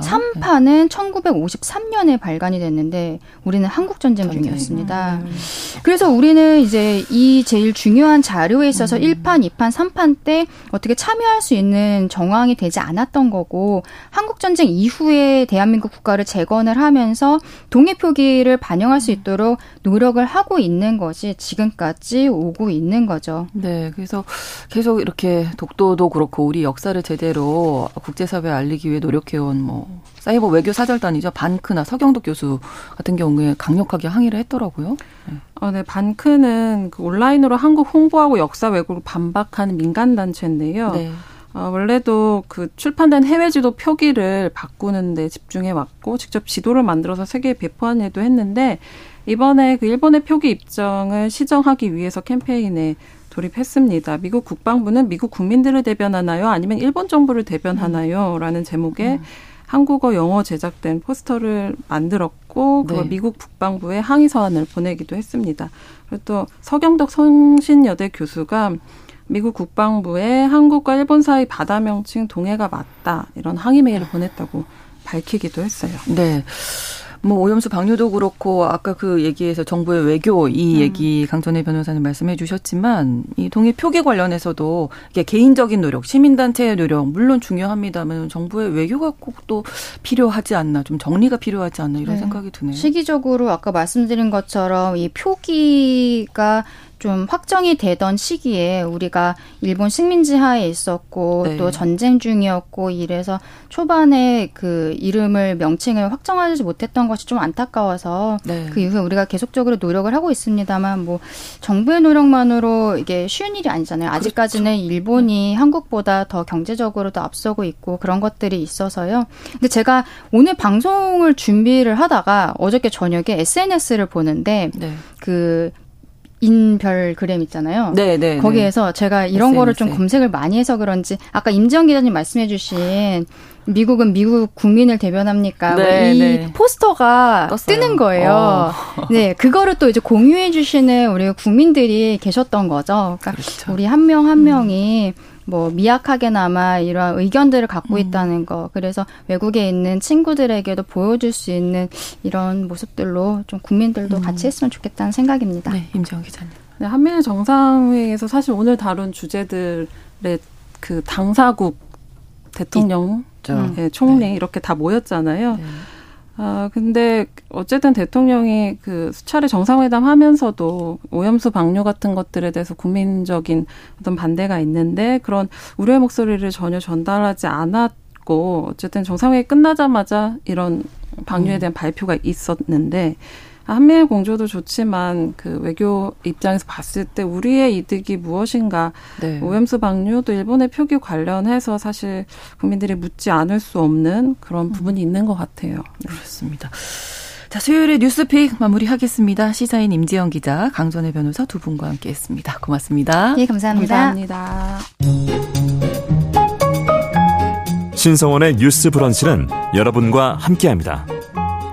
3판은 1953년에 발간이 됐는데 우리는 한국 전쟁 중이었습니다. 음. 그래서 우리는 이제 이 제일 중요한 자료에 있어서 음. 1판, 2판, 3판 때 어떻게 참여할 수 있는 정황이 되지 않았던 거고 한국 전쟁 이후에 대한민국 국가를 재건을 하면서 동해 표기를 반영할 수 있도록 노력을 하고 있는 것이 지금까지 오고 있는 거죠. 네, 그래서 계속 이렇게 독도도 그렇고 우리 역사를 제대로 국제사회에 알리기 위해 노력해온 뭐 사이버 외교 사절단이죠 반크나 서경덕 교수 같은 경우에 강력하게 항의를 했더라고요. 네. 어, 네, 반크는 그 온라인으로 한국 홍보하고 역사 왜곡을 반박하는 민간 단체인데요. 네. 어, 원래도 그 출판된 해외 지도 표기를 바꾸는 데 집중해 왔고 직접 지도를 만들어서 세계에 배포한 일도 했는데 이번에 그 일본의 표기 입장을 시정하기 위해서 캠페인에 돌입했습니다. 미국 국방부는 미국 국민들을 대변하나요? 아니면 일본 정부를 대변하나요? 라는 제목의 음. 한국어 영어 제작된 포스터를 만들었고 그걸 네. 미국 국방부에 항의 서한을 보내기도 했습니다. 그리고 또 서경덕 성신여대 교수가 미국 국방부에 한국과 일본 사이 바다 명칭 동해가 맞다 이런 항의 메일을 보냈다고 밝히기도 했어요. 네. 뭐 오염수 방류도 그렇고 아까 그 얘기에서 정부의 외교 이 음. 얘기 강전혜 변호사님 말씀해 주셨지만 이 동의 표기 관련해서도 이게 개인적인 노력, 시민단체의 노력 물론 중요합니다만 정부의 외교가 꼭 또 필요하지 않나 좀 정리가 필요하지 않나 이런 네. 생각이 드네요. 시기적으로 아까 말씀드린 것처럼 이 표기가 좀 확정이 되던 시기에 우리가 일본 식민지 하에 있었고 네. 또 전쟁 중이었고 이래서 초반에 그 이름을 명칭을 확정하지 못했던 것이 좀 안타까워서 네. 그 이후에 우리가 계속적으로 노력을 하고 있습니다만 뭐 정부의 노력만으로 이게 쉬운 일이 아니잖아요. 아직까지는 그렇죠. 일본이 네. 한국보다 더 경제적으로도 앞서고 있고 그런 것들이 있어서요. 근데 제가 오늘 방송을 준비를 하다가 어저께 저녁에 SNS를 보는데 네. 그 인별그램 있잖아요. 네, 네, 네. 거기에서 제가 이런 SNS에. 거를 좀 검색을 많이 해서 그런지 아까 임지영 기자님 말씀해주신 미국은 미국 국민을 대변합니까? 뭐 네, 이 네. 포스터가 떴어요. 뜨는 거예요. 어. 네, 그거를 또 이제 공유해 주시는 우리 국민들이 계셨던 거죠. 그러니까 그렇죠. 우리 한 명한 한 명이 음. 뭐 미약하게나마 이러한 의견들을 갖고 음. 있다는 거. 그래서 외국에 있는 친구들에게도 보여줄 수 있는 이런 모습들로 좀 국민들도 음. 같이 했으면 좋겠다는 생각입니다. 네, 임지영 기자님. 네, 한미일 정상회의에서 사실 오늘 다룬 주제들의 그 당사국 대통령, 네, 총리 네. 이렇게 다 모였잖아요. 네. 아, 근데 어쨌든 대통령이 그 수차례 정상회담 하면서도 오염수 방류 같은 것들에 대해서 국민적인 어떤 반대가 있는데 그런 우려의 목소리를 전혀 전달하지 않았 있고 어쨌든 정상회의 끝나자마자 이런 방류에 음. 대한 음. 발표가 있었는데 한미일 공조도 좋지만 그 외교 입장에서 봤을 때 우리의 이득이 무엇인가 네. 오염수 방류 또 일본의 표기 관련해서 사실 국민들이 묻지 않을 수 없는 그런 음. 부분이 있는 것 같아요. 네. 그렇습니다. 자, 수요일에 뉴스픽 마무리하겠습니다. 시사인 임지영 기자, 강전의 변호사 두 분과 함께했습니다. 고맙습니다. 예, 감사합니다. 감사합니다. 신성원의 뉴스 브런치는 여러분과 함께합니다.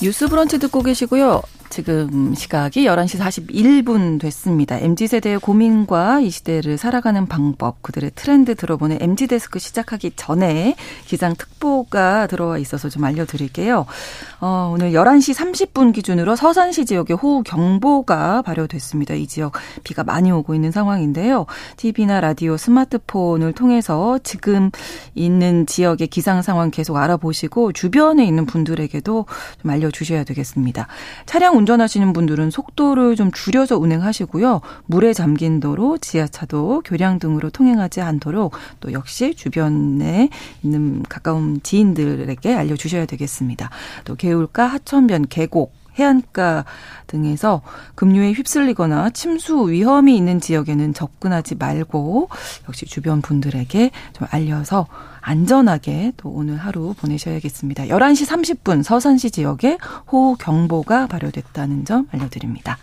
뉴스 브런치 듣고 계시고요. 지금 시각이 11시 41분 됐습니다. MZ세대의 고민과 이 시대를 살아가는 방법, 그들의 트렌드 들어보는 MZ데스크 시작하기 전에 기상 특보가 들어와 있어서 좀 알려드릴게요. 어, 오늘 11시 30분 기준으로 서산시 지역에 호우 경보가 발효됐습니다. 이 지역 비가 많이 오고 있는 상황인데요. TV나 라디오, 스마트폰을 통해서 지금 있는 지역의 기상 상황 계속 알아보시고 주변에 있는 분들에게도 좀 알려주셔야 되겠습니다. 차량 운전하시는 분들은 속도를 좀 줄여서 운행하시고요. 물에 잠긴 도로, 지하차도, 교량 등으로 통행하지 않도록 또 역시 주변에 있는 가까운 지인들에게 알려주셔야 되겠습니다. 또 개울가, 하천변, 계곡, 해안가 등에서 급류에 휩쓸리거나 침수 위험이 있는 지역에는 접근하지 말고 역시 주변 분들에게 좀 알려서 안전하게 또 오늘 하루 보내셔야겠습니다. 11시 30분 서산시 지역에 호우 경보가 발효됐다는 점 알려드립니다.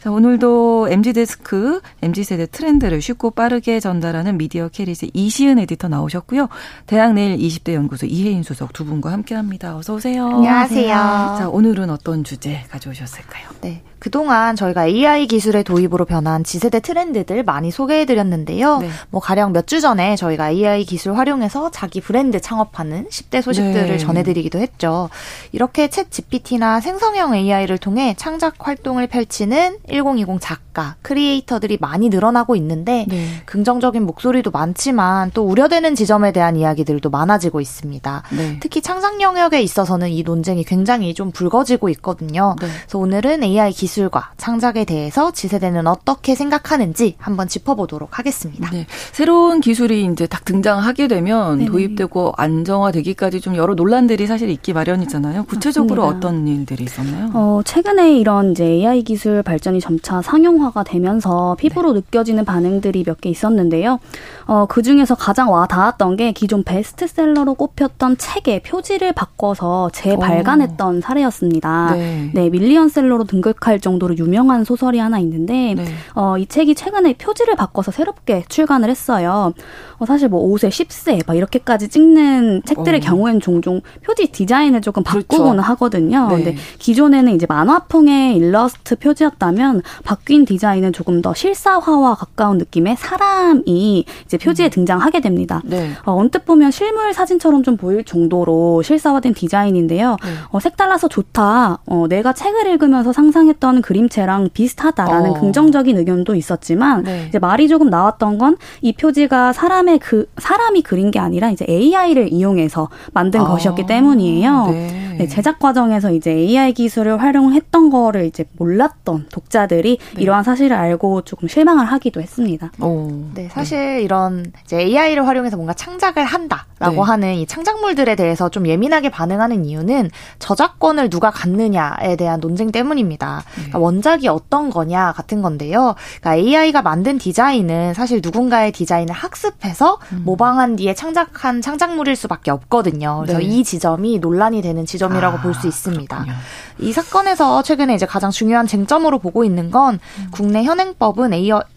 자, 오늘도 MZ데스크, MZ세대 트렌드를 쉽고 빠르게 전달하는 미디어 캐릿의 이시은 에디터 나오셨고요. 대학 내일 20대 연구소 이혜인 수석 두 분과 함께 합니다. 어서 오세요. 안녕하세요. 자, 오늘은 어떤 주제 가져오셨을까요? 네. 그동안 저희가 AI 기술의 도입으로 변한 지세대 트렌드들 많이 소개해드렸는데요. 네. 뭐 가령 몇 주 전에 저희가 AI 기술 활용해서 자기 브랜드 창업하는 10대 소식들을 네. 전해드리기도 했죠. 이렇게 챗 GPT나 생성형 AI를 통해 창작 활동을 펼치는 1020 작가, 크리에이터들이 많이 늘어나고 있는데 네. 긍정적인 목소리도 많지만 또 우려되는 지점에 대한 이야기들도 많아지고 있습니다. 네. 특히 창작 영역에 있어서는 이 논쟁이 굉장히 좀 불거지고 있거든요. 네. 그래서 오늘은 AI 기술 기술과 창작에 대해서 지세대는 어떻게 생각하는지 한번 짚어보도록 하겠습니다. 네. 새로운 기술이 이제 딱 등장하게 되면 네네. 도입되고 안정화되기까지 좀 여러 논란들이 사실 있기 마련이잖아요. 구체적으로 맞습니다. 어떤 일들이 있었나요? 어, 최근에 이런 이제 AI 기술 발전이 점차 상용화가 되면서 피부로 네. 느껴지는 반응들이 몇 개 있었는데요. 어, 그 중에서 가장 와 닿았던 게 기존 베스트셀러로 꼽혔던 책의 표지를 바꿔서 재발간했던 오. 사례였습니다. 네. 네, 밀리언셀러로 등극할 정도로 유명한 소설이 하나 있는데 네. 어, 이 책이 최근에 표지를 바꿔서 새롭게 출간을 했어요. 어, 사실 뭐 5세, 10세 막 이렇게까지 찍는 책들의 어. 경우에는 종종 표지 디자인을 조금. 바꾸고는 그렇죠. 하거든요. 네. 근데 기존에는 이제 만화풍의 일러스트 표지였다면 바뀐 디자인은 조금 더 실사화와 가까운 느낌의 사람이 이제 표지에 음. 등장하게 됩니다. 네. 어, 언뜻 보면 실물 사진처럼 좀 보일 정도로 실사화된 디자인인데요. 네. 어, 색달라서 좋다. 어, 내가 책을 읽으면서 상상했던 그림체랑 비슷하다라는 어. 긍정적인 의견도 있었지만 네. 이제 말이 조금 나왔던 건 이 표지가 사람의 그 사람이 그린 게 아니라 이제 AI를 이용해서 만든 아. 것이었기 때문이에요. 네. 네, 제작 과정에서 이제 AI 기술을 활용했던 거를 이제 몰랐던 독자들이 네. 이러한 사실을 알고 조금 실망을 하기도 했습니다. 오. 네, 사실 이런 이런 이제 AI를 활용해서 뭔가 창작을 한다 라고 네. 하는 이 창작물들에 대해서 좀 예민하게 반응하는 이유는 저작권을 누가 갖느냐에 대한 논쟁 때문입니다. 네. 그러니까 원작이 어떤 거냐 같은 건데요. 그러니까 AI가 만든 디자인은 사실 누군가의 디자인을 학습해서 음. 모방한 뒤에 창작한 창작물일 수밖에 없거든요. 그래서 네. 이 지점이 논란이 되는 지점이라고 아, 볼수 있습니다. 그렇군요. 이 사건에서 최근에 이제 가장 중요한 쟁점으로 보고 있는 건 음. 국내 현행법은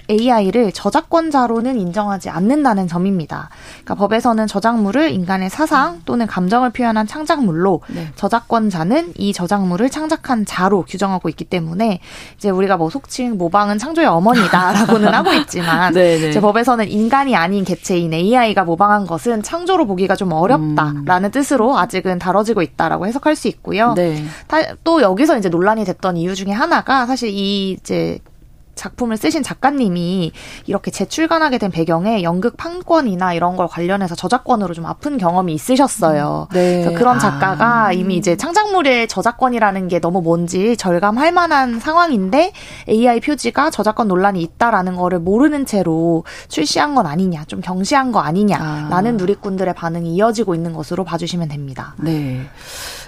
AI를 저작권자로는 인정하지 않는다는 점입니다. 그러니까 법에서는 저작물을 인간의 사상 또는 감정을 표현한 창작물로 네. 저작권자는 이 저작물을 창작한 자로 규정하고 있기 때문에 이제 우리가 뭐 속칭 모방은 창조의 어머니다라고는 하고 있지만 네, 네. 이제 법에서는 인간이 아닌 개체인 AI가 모방한 것은 창조로 보기가 좀 어렵다라는 음. 뜻으로 아직은 다뤄지고 있다라고 해석할 수 있고요. 네. 또 여기서 이제 논란이 됐던 이유 중에 하나가 사실 이 이제 작품을 쓰신 작가님이 이렇게 재출간하게 된 배경에 연극 판권이나 이런 걸 관련해서 저작권으로 좀 아픈 경험이 있으셨어요. 음, 네. 그래서 그런 작가가 아. 이미 이제 창작물의 저작권이라는 게 너무 뭔지 절감할 만한 상황인데 AI 표지가 저작권 논란이 있다라는 거를 모르는 채로 출시한 건 아니냐, 좀 경시한 거 아니냐라는 아. 누리꾼들의 반응이 이어지고 있는 것으로 봐주시면 됩니다. 네.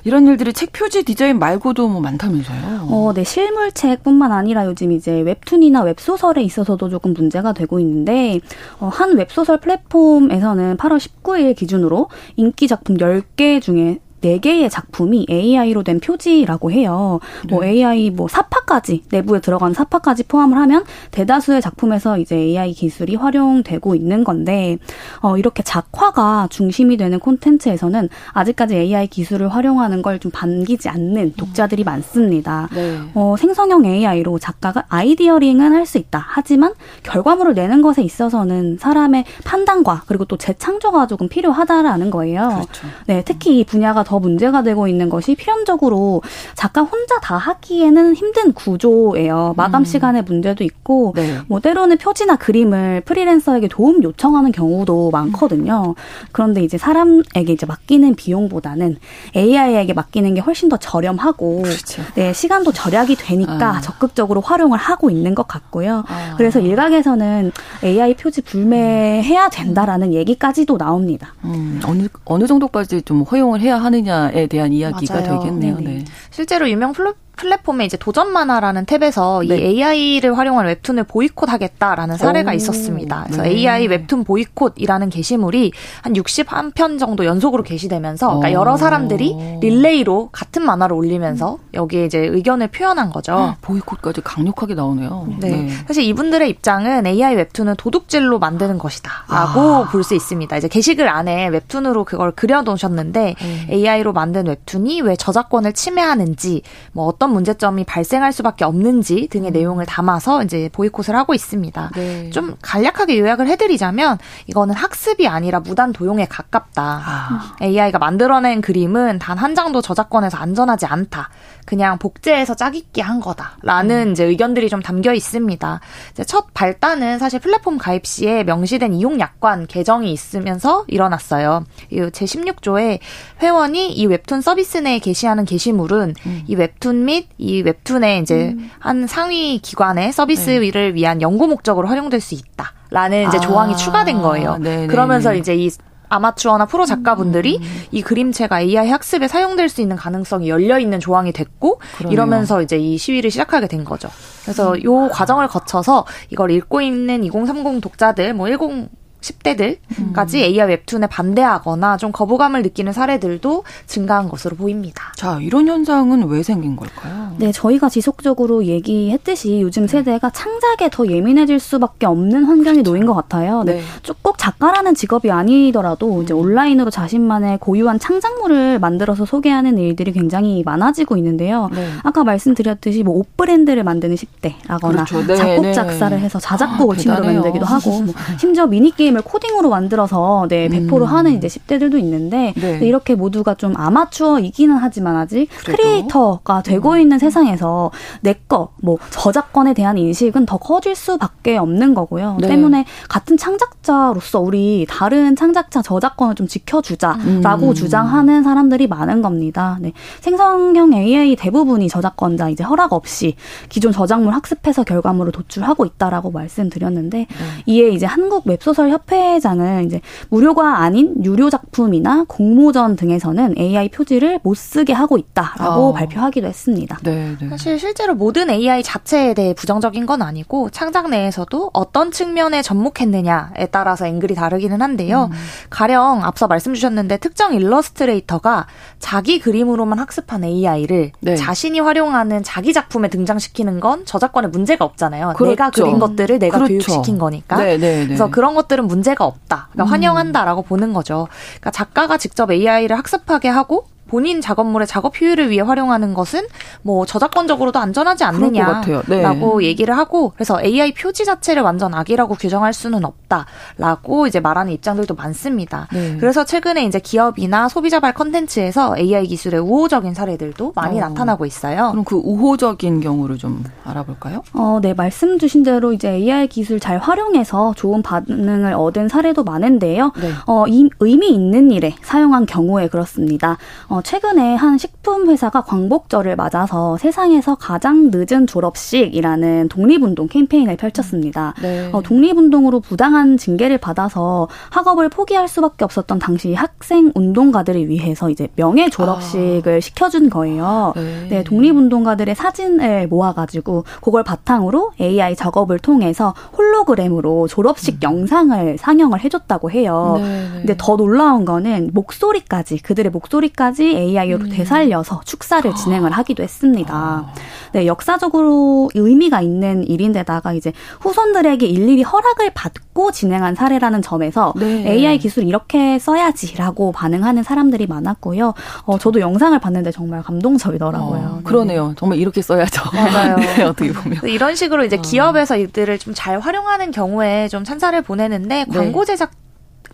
이런 일들이 책 표지 디자인 말고도 뭐 많다면서요? 어, 네. 실물책뿐만 아니라 요즘 이제 웹툰 웹툰이나 웹소설에 있어서도 조금 문제가 되고 있는데 어, 한 웹소설 플랫폼에서는 8월 19일 기준으로 인기 작품 10개 중에 4개의 작품이 AI로 된 표지라고 해요. 뭐 네. 뭐 AI 뭐 사파 까지 내부에 들어간 사파까지 포함을 하면 대다수의 작품에서 이제 AI 기술이 활용되고 있는 건데 어 이렇게 작화가 중심이 되는 콘텐츠에서는 아직까지 AI 기술을 활용하는 걸 좀 반기지 않는 독자들이 많습니다. 네. 어 생성형 AI로 작가가 아이디어링은 할 수 있다. 하지만 결과물을 내는 것에 있어서는 사람의 판단과 그리고 또 재창조가 조금 필요하다라는 거예요. 그렇죠. 네, 특히 이 분야가 더더 문제가 되고 있는 것이 필연적으로 작가 혼자 다 하기에는 힘든 구조예요. 마감 음. 시간의 문제도 있고 네. 뭐 때로는 표지나 그림을 프리랜서에게 도움 요청하는 경우도 많거든요. 그런데 이제 사람에게 이제 맡기는 비용보다는 AI에게 맡기는 게 훨씬 더 저렴하고 그렇죠. 네, 시간도 절약이 되니까 아. 적극적으로 활용을 하고 있는 것 같고요. 아. 그래서 일각에서는 AI 표지 불매해야 된다라는 얘기까지도 나옵니다. 음, 어느 어느 정도까지 좀 허용을 해야 하느냐에 대한 이야기가 맞아요. 되겠네요. 네. 실제로 유명 플로, 플랫폼에 이제 도전 만화라는 탭에서 네. 이 AI를 활용한 웹툰을 보이콧하겠다라는 사례가 오. 있었습니다. 그래서 네. AI 웹툰 보이콧이라는 게시물이 한 61편 정도 연속으로 게시되면서 그러니까 여러 사람들이 릴레이로 같은 만화를 올리면서 여기에 이제 의견을 표현한 거죠. 아, 보이콧까지 강력하게 나오네요. 네. 네. 사실 이분들의 입장은 AI 웹툰은 도둑질로 만드는 것이다라고 아. 볼수 있습니다. 이제 게시글 안에 웹툰으로 그걸 그려 놓으셨는데 네. AI로 만든 웹툰이 왜 저작권을 침해하는지 뭐 어떤 어떤 문제점이 발생할 수밖에 없는지 등의 음. 내용을 담아서 이제 보이콧을 하고 있습니다. 네. 좀 간략하게 요약을 해드리자면 이거는 학습이 아니라 무단 도용에 가깝다. 아. AI가 만들어낸 그림은 단 한 장도 저작권에서 안전하지 않다. 그냥 복제해서 짜깁기 한 거다라는 음. 이제 의견들이 좀 담겨 있습니다. 첫 발단은 사실 플랫폼 가입 시에 명시된 이용 약관 개정이 있으면서 일어났어요. 제 16조에 회원이 이 웹툰 서비스 내에 게시하는 게시물은 음. 이 웹툰 및이 웹툰의 이제 음. 한 상위 기관의 서비스를 네. 위한 연구 목적으로 활용될 수 있다. 라는 이제 아, 조항이 추가된 거예요. 네네네. 네, 그러면서 네. 이제 이 아마추어나 프로 작가분들이 음. 이 그림체가 AI 학습에 사용될 수 있는 가능성이 열려 있는 조항이 됐고 그러네요. 이러면서 이제 이 시위를 시작하게 된 거죠. 그래서 음. 요 과정을 거쳐서 이걸 읽고 있는 2030 독자들 뭐 10 10대들까지 음. AI 웹툰에 반대하거나 좀 거부감을 느끼는 사례들도 증가한 것으로 보입니다. 자, 이런 현상은 왜 생긴 걸까요? 네, 저희가 지속적으로 얘기했듯이 요즘 세대가 창작에 더 예민해질 수밖에 없는 환경이 그렇죠. 놓인 것 같아요. 네. 네. 꼭 작가라는 직업이 아니더라도 이제 음. 온라인으로 자신만의 고유한 창작물을 만들어서 소개하는 일들이 굉장히 많아지고 있는데요. 네. 아까 말씀드렸듯이 뭐 옷 브랜드를 만드는 10대라거나 그렇죠. 네, 작곡 네. 작사를 해서 자작곡을 아, 친구로 만들기도 하고 뭐 심지어 미니게임 게임을 코딩으로 만들어서 네 배포를 음. 하는 이제 10대들도 있는데 네. 이렇게 모두가 좀 아마추어이기는 하지만 아직 그래도? 크리에이터가 되고 음. 있는 세상에서 내 거 뭐 저작권에 대한 인식은 더 커질 수밖에 없는 거고요. 네. 때문에 같은 창작자로서 우리 다른 창작자 저작권을 좀 지켜주자라고 음. 주장하는 사람들이 많은 겁니다. 네. 생성형 AI 대부분이 저작권자 이제 허락 없이 기존 저작물 학습해서 결과물을 도출하고 있다라고 말씀드렸는데 네. 이에 이제 한국 웹소설 협 협회장은 이제 무료가 아닌 유료 작품이나 공모전 등에서는 AI 표지를 못 쓰게 하고 있다라고 어. 발표하기도 했습니다. 네, 네. 사실 실제로 모든 AI 자체에 대해 부정적인 건 아니고 창작 내에서도 어떤 측면에 접목했느냐에 따라서 앵글이 다르기는 한데요. 음. 가령 앞서 말씀 주셨는데 특정 일러스트레이터가 자기 그림으로만 학습한 AI를 네. 자신이 활용하는 자기 작품에 등장시키는 건 저작권에 문제가 없잖아요. 그렇죠. 내가 그린 것들을 내가 그렇죠. 교육시킨 거니까. 네, 네, 네, 그래서 그런 것들은 문제가 없다. 그러니까 음. 환영한다라고 보는 거죠. 그러니까 작가가 직접 AI를 학습하게 하고 본인 작업물의 작업 효율을 위해 활용하는 것은 뭐 저작권적으로도 안전하지 않느냐라고 네. 얘기를 하고 그래서 AI 표지 자체를 완전 악이라고 규정할 수는 없다라고 이제 말하는 입장들도 많습니다. 네. 그래서 최근에 이제 기업이나 소비자발 컨텐츠에서 AI 기술의 우호적인 사례들도 많이 어. 나타나고 있어요. 그럼 그 우호적인 경우를 좀 알아볼까요? 어, 네 말씀 주신 대로 이제 AI 기술 잘 활용해서 좋은 반응을 얻은 사례도 많은데요. 네. 어, 이, 의미 있는 일에 사용한 경우에 그렇습니다. 어, 최근에 한 식품 회사가 광복절을 맞아서 세상에서 가장 늦은 졸업식이라는 독립운동 캠페인을 펼쳤습니다. 네. 어, 독립운동으로 부당한 징계를 받아서 학업을 포기할 수밖에 없었던 당시 학생 운동가들을 위해서 이제 명예 졸업식을 아. 시켜준 거예요. 네. 네, 독립운동가들의 사진을 모아가지고 그걸 바탕으로 AI 작업을 통해서 홀로그램으로 졸업식 음. 영상을 상영을 해줬다고 해요. 네. 근데 더 놀라운 거는 목소리까지 그들의 목소리까지 AI로 음. 되살려서 축사를 아. 진행을 하기도 했습니다. 아. 네, 역사적으로 의미가 있는 일인데다가 이제 후손들에게 일일이 허락을 받고 진행한 사례라는 점에서 네. AI 기술 이렇게 써야지라고 반응하는 사람들이 많았고요. 어, 저도 영상을 봤는데 정말 감동적이더라고요. 어, 그러네요. 정말 이렇게 써야죠. 맞아요. 네, 어떻게 보면. 이런 식으로 이제 어. 기업에서 이들을 좀 잘 활용하는 경우에 좀 찬사를 보내는데 네. 광고 제작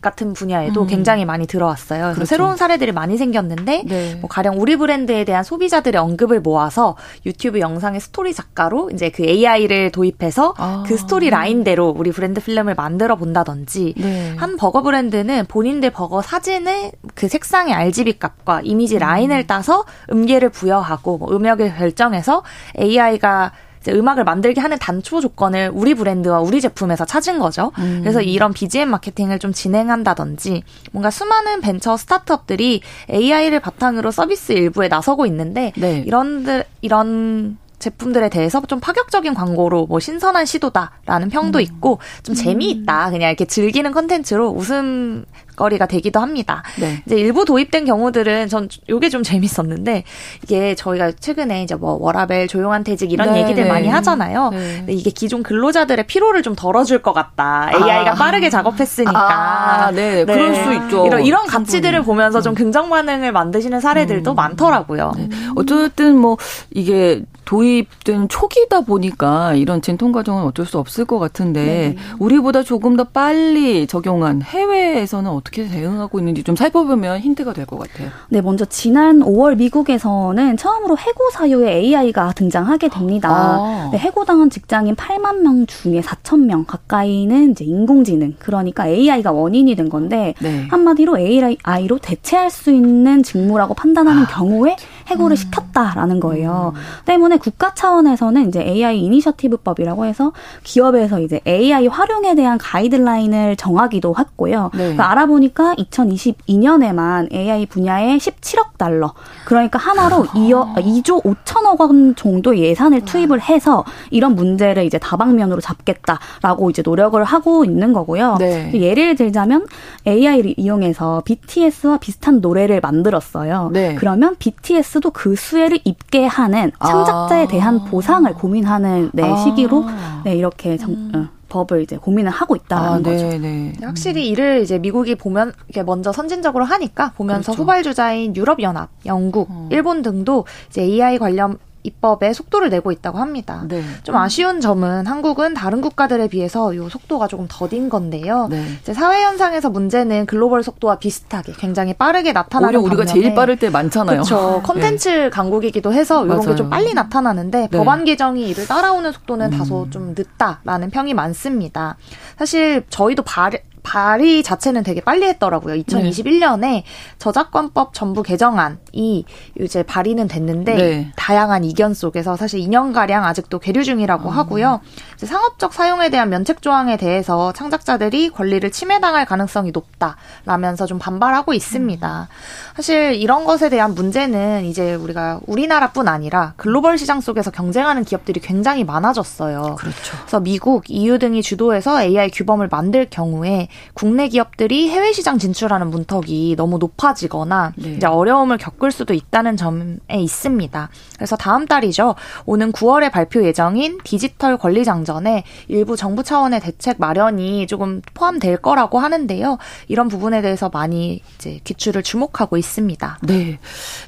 같은 분야에도 음. 굉장히 많이 들어왔어요. 그래서 그렇죠. 새로운 사례들이 많이 생겼는데 네. 뭐 가령 우리 브랜드에 대한 소비자들의 언급을 모아서 유튜브 영상의 스토리 작가로 이제 그 AI를 도입해서 아. 그 스토리 라인대로 우리 브랜드 필름을 만들어 본다든지 네. 한 버거 브랜드는 본인들 버거 사진을 그 색상의 RGB 값과 이미지 음. 라인을 따서 음계를 부여하고 뭐 음역을 결정해서 AI가 이제 음악을 만들게 하는 단초 조건을 우리 브랜드와 우리 제품에서 찾은 거죠. 음. 그래서 이런 BGM 마케팅을 좀 진행한다든지 뭔가 수많은 벤처 스타트업들이 AI를 바탕으로 서비스 일부에 나서고 있는데 네. 이런 이런 제품들에 대해서 좀 파격적인 광고로 뭐 신선한 시도다라는 평도 음. 있고 좀 재미있다 그냥 이렇게 즐기는 컨텐츠로 웃음 거리가 되기도 합니다. 네. 이제 일부 도입된 경우들은 전 요게 좀 재밌었는데 이게 저희가 최근에 이제 뭐 워라벨 조용한 퇴직 이런 네, 얘기들 네. 많이 하잖아요. 네. 근데 이게 기존 근로자들의 피로를 좀 덜어줄 것 같다. AI가 아. 빠르게 작업했으니까. 아, 네. 네. 그럴 수 있죠. 이런 이런 가치들을 보면서 좀 음. 긍정 반응을 만드시는 사례들도 음. 많더라고요. 네. 어쨌든 뭐 이게 도입된 초기다 보니까 이런 진통 과정은 어쩔 수 없을 것 같은데 우리보다 조금 더 빨리 적용한 해외에서는 어떻게 어떻게 대응하고 있는지 좀 살펴보면 힌트가 될 것 같아요. 네, 먼저 지난 5월 미국에서는 처음으로 해고 사유에 AI가 등장하게 됩니다. 아. 네, 해고당한 직장인 8만 명 중에 4천 명 가까이는 이제 인공지능, 그러니까 AI가 원인이 된 건데 네. 한마디로 AI로 대체할 수 있는 직무라고 판단하는 아. 경우에 해고를 음. 시켰다라는 거예요. 음. 때문에 국가 차원에서는 이제 AI 이니셔티브법이라고 해서 기업에서 이제 AI 활용에 대한 가이드라인을 정하기도 했고요. 네. 그러니까 알아보니까 2022년에만 AI 분야에 17억 달러, 그러니까 하나로 2억, 2조 5천억 원 정도 예산을 투입을 해서 이런 문제를 이제 다방면으로 잡겠다라고 이제 노력을 하고 있는 거고요. 네. 예를 들자면 AI를 이용해서 BTS와 비슷한 노래를 만들었어요. 네. 그러면 BTS BTS도 그 수혜를 입게 하는 창작자에 대한 아. 보상을 고민하는 네, 아. 시기로 네, 이렇게 정, 음. 어, 법을 이제 고민을 하고 있다는 아, 거죠. 네. 확실히 이를 이제 미국이 보면 이게 먼저 선진적으로 하니까 보면서 그렇죠. 후발 주자인 유럽 연합, 영국, 어. 일본 등도 이제 AI 관련 입법에 속도를 내고 있다고 합니다. 네. 좀 아쉬운 점은 한국은 다른 국가들에 비해서 요 속도가 조금 더딘 건데요. 네. 이제 사회 현상에서 문제는 글로벌 속도와 비슷하게 굉장히 빠르게 나타나는 우리가 제일 빠를 때 많잖아요. 그렇죠. 컨텐츠 네. 강국이기도 해서 이런 게 좀 빨리 나타나는데 네. 법안 개정이 이를 따라오는 속도는 음. 다소 좀 늦다라는 평이 많습니다. 사실 저희도 발 발의 자체는 되게 빨리 했더라고요. 2021년에 네. 저작권법 전부 개정안이 이제 발의는 됐는데 네. 다양한 이견 속에서 사실 2년 가량 아직도 계류 중이라고 음. 하고요. 상업적 사용에 대한 면책 조항에 대해서 창작자들이 권리를 침해당할 가능성이 높다라면서 좀 반발하고 있습니다. 음. 사실 이런 것에 대한 문제는 이제 우리가 우리나라뿐 아니라 글로벌 시장 속에서 경쟁하는 기업들이 굉장히 많아졌어요. 그렇죠. 그래서 미국, EU 등이 주도해서 AI 규범을 만들 경우에 국내 기업들이 해외 시장 진출하는 문턱이 너무 높아지거나 네. 이제 어려움을 겪을 수도 있다는 점에 있습니다. 그래서 다음 달이죠. 오는 9월에 발표 예정인 디지털 권리 장전에 일부 정부 차원의 대책 마련이 조금 포함될 거라고 하는데요. 이런 부분에 대해서 많이 이제 귀추를 주목하고 있습니다. 네.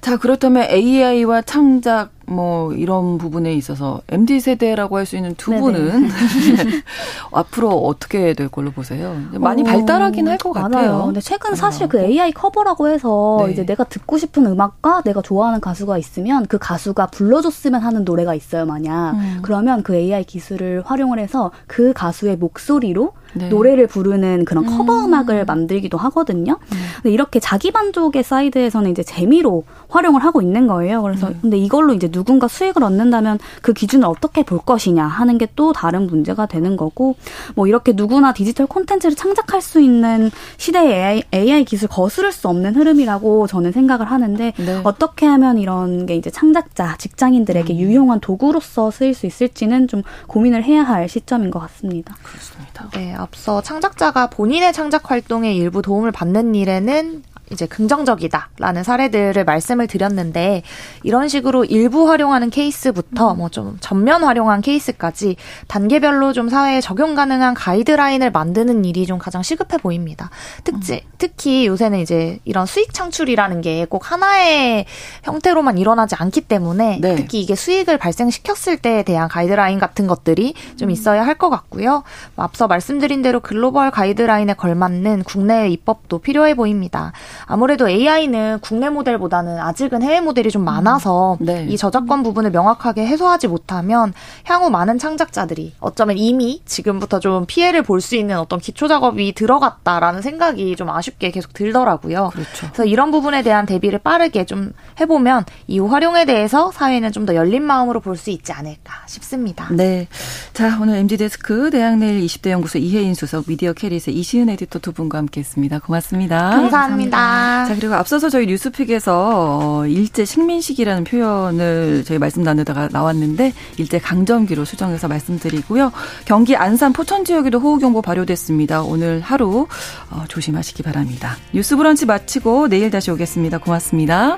자, 그렇다면 AI와 창작 뭐 이런 부분에 있어서 MZ 세대라고 할 수 있는 두 네네. 분은 앞으로 어떻게 될 걸로 보세요? 많이 어, 발달하긴 할 것 같아요. 근데 최근 사실 그 AI 커버라고 해서 네. 이제 내가 듣고 싶은 음악과 내가 좋아하는 가수가 있으면 그 가수가 불러줬으면 하는 노래가 있어요, 만약. 음. 그러면 그 AI 기술을 활용을 해서 그 가수의 목소리로 네. 노래를 부르는 그런 커버 음. 악을 만들기도 하거든요. 음. 근데 이렇게 자기 만족의 사이드에서는 이제 재미로 활용을 하고 있는 거예요. 그래서 음. 근데 이걸로 이제 누군가 수익을 얻는다면 그 기준을 어떻게 볼 것이냐 하는 게 또 다른 문제가 되는 거고 뭐 이렇게 누구나 디지털 콘텐츠를 창작할 수 있는 시대의 AI, AI 기술 거스를 수 없는 흐름이라고 저는 생각을 하는데 네. 어떻게 하면 이런 게 이제 창작자 직장인들에게 음. 유용한 도구로서 쓰일 수 있을지는 좀 고민을 해야 할 시점인 것 같습니다. 그렇습니다. 네, 앞서 창작자가 본인의 창작 활동에 일부 도움을 받는 일에는 이제 긍정적이다라는 사례들을 말씀을 드렸는데 이런 식으로 일부 활용하는 케이스부터 뭐 좀 전면 활용한 케이스까지 단계별로 좀 사회에 적용 가능한 가이드라인을 만드는 일이 좀 가장 시급해 보입니다. 특히 특히 요새는 이제 이런 수익 창출이라는 게 꼭 하나의 형태로만 일어나지 않기 때문에 네. 특히 이게 수익을 발생시켰을 때에 대한 가이드라인 같은 것들이 좀 있어야 할 것 같고요. 앞서 말씀드린 대로 글로벌 가이드라인에 걸맞는 국내 입법도 필요해 보입니다. 아무래도 AI는 국내 모델보다는 아직은 해외 모델이 좀 많아서 음. 네. 이 저작권 부분을 명확하게 해소하지 못하면 향후 많은 창작자들이 어쩌면 이미 지금부터 좀 피해를 볼 수 있는 어떤 기초 작업이 들어갔다라는 생각이 좀 아쉽게 계속 들더라고요. 그렇죠. 그래서 이런 부분에 대한 대비를 빠르게 좀 해보면 이후 활용에 대해서 사회는 좀 더 열린 마음으로 볼 수 있지 않을까 싶습니다. 네. 자, 오늘 MZ 데스크 대학내일 20대 연구소 이혜인 수석 미디어 캐릿의 이시은 에디터 두 분과 함께했습니다. 고맙습니다. 감사합니다. 자, 그리고 앞서서 저희 뉴스픽에서 어, 일제 식민식이라는 표현을 저희 말씀 나누다가 나왔는데 일제 강점기로 수정해서 말씀드리고요. 경기 안산 포천 지역에도 호우경보 발효됐습니다. 오늘 하루 어, 조심하시기 바랍니다. 뉴스 브런치 마치고 내일 다시 오겠습니다. 고맙습니다.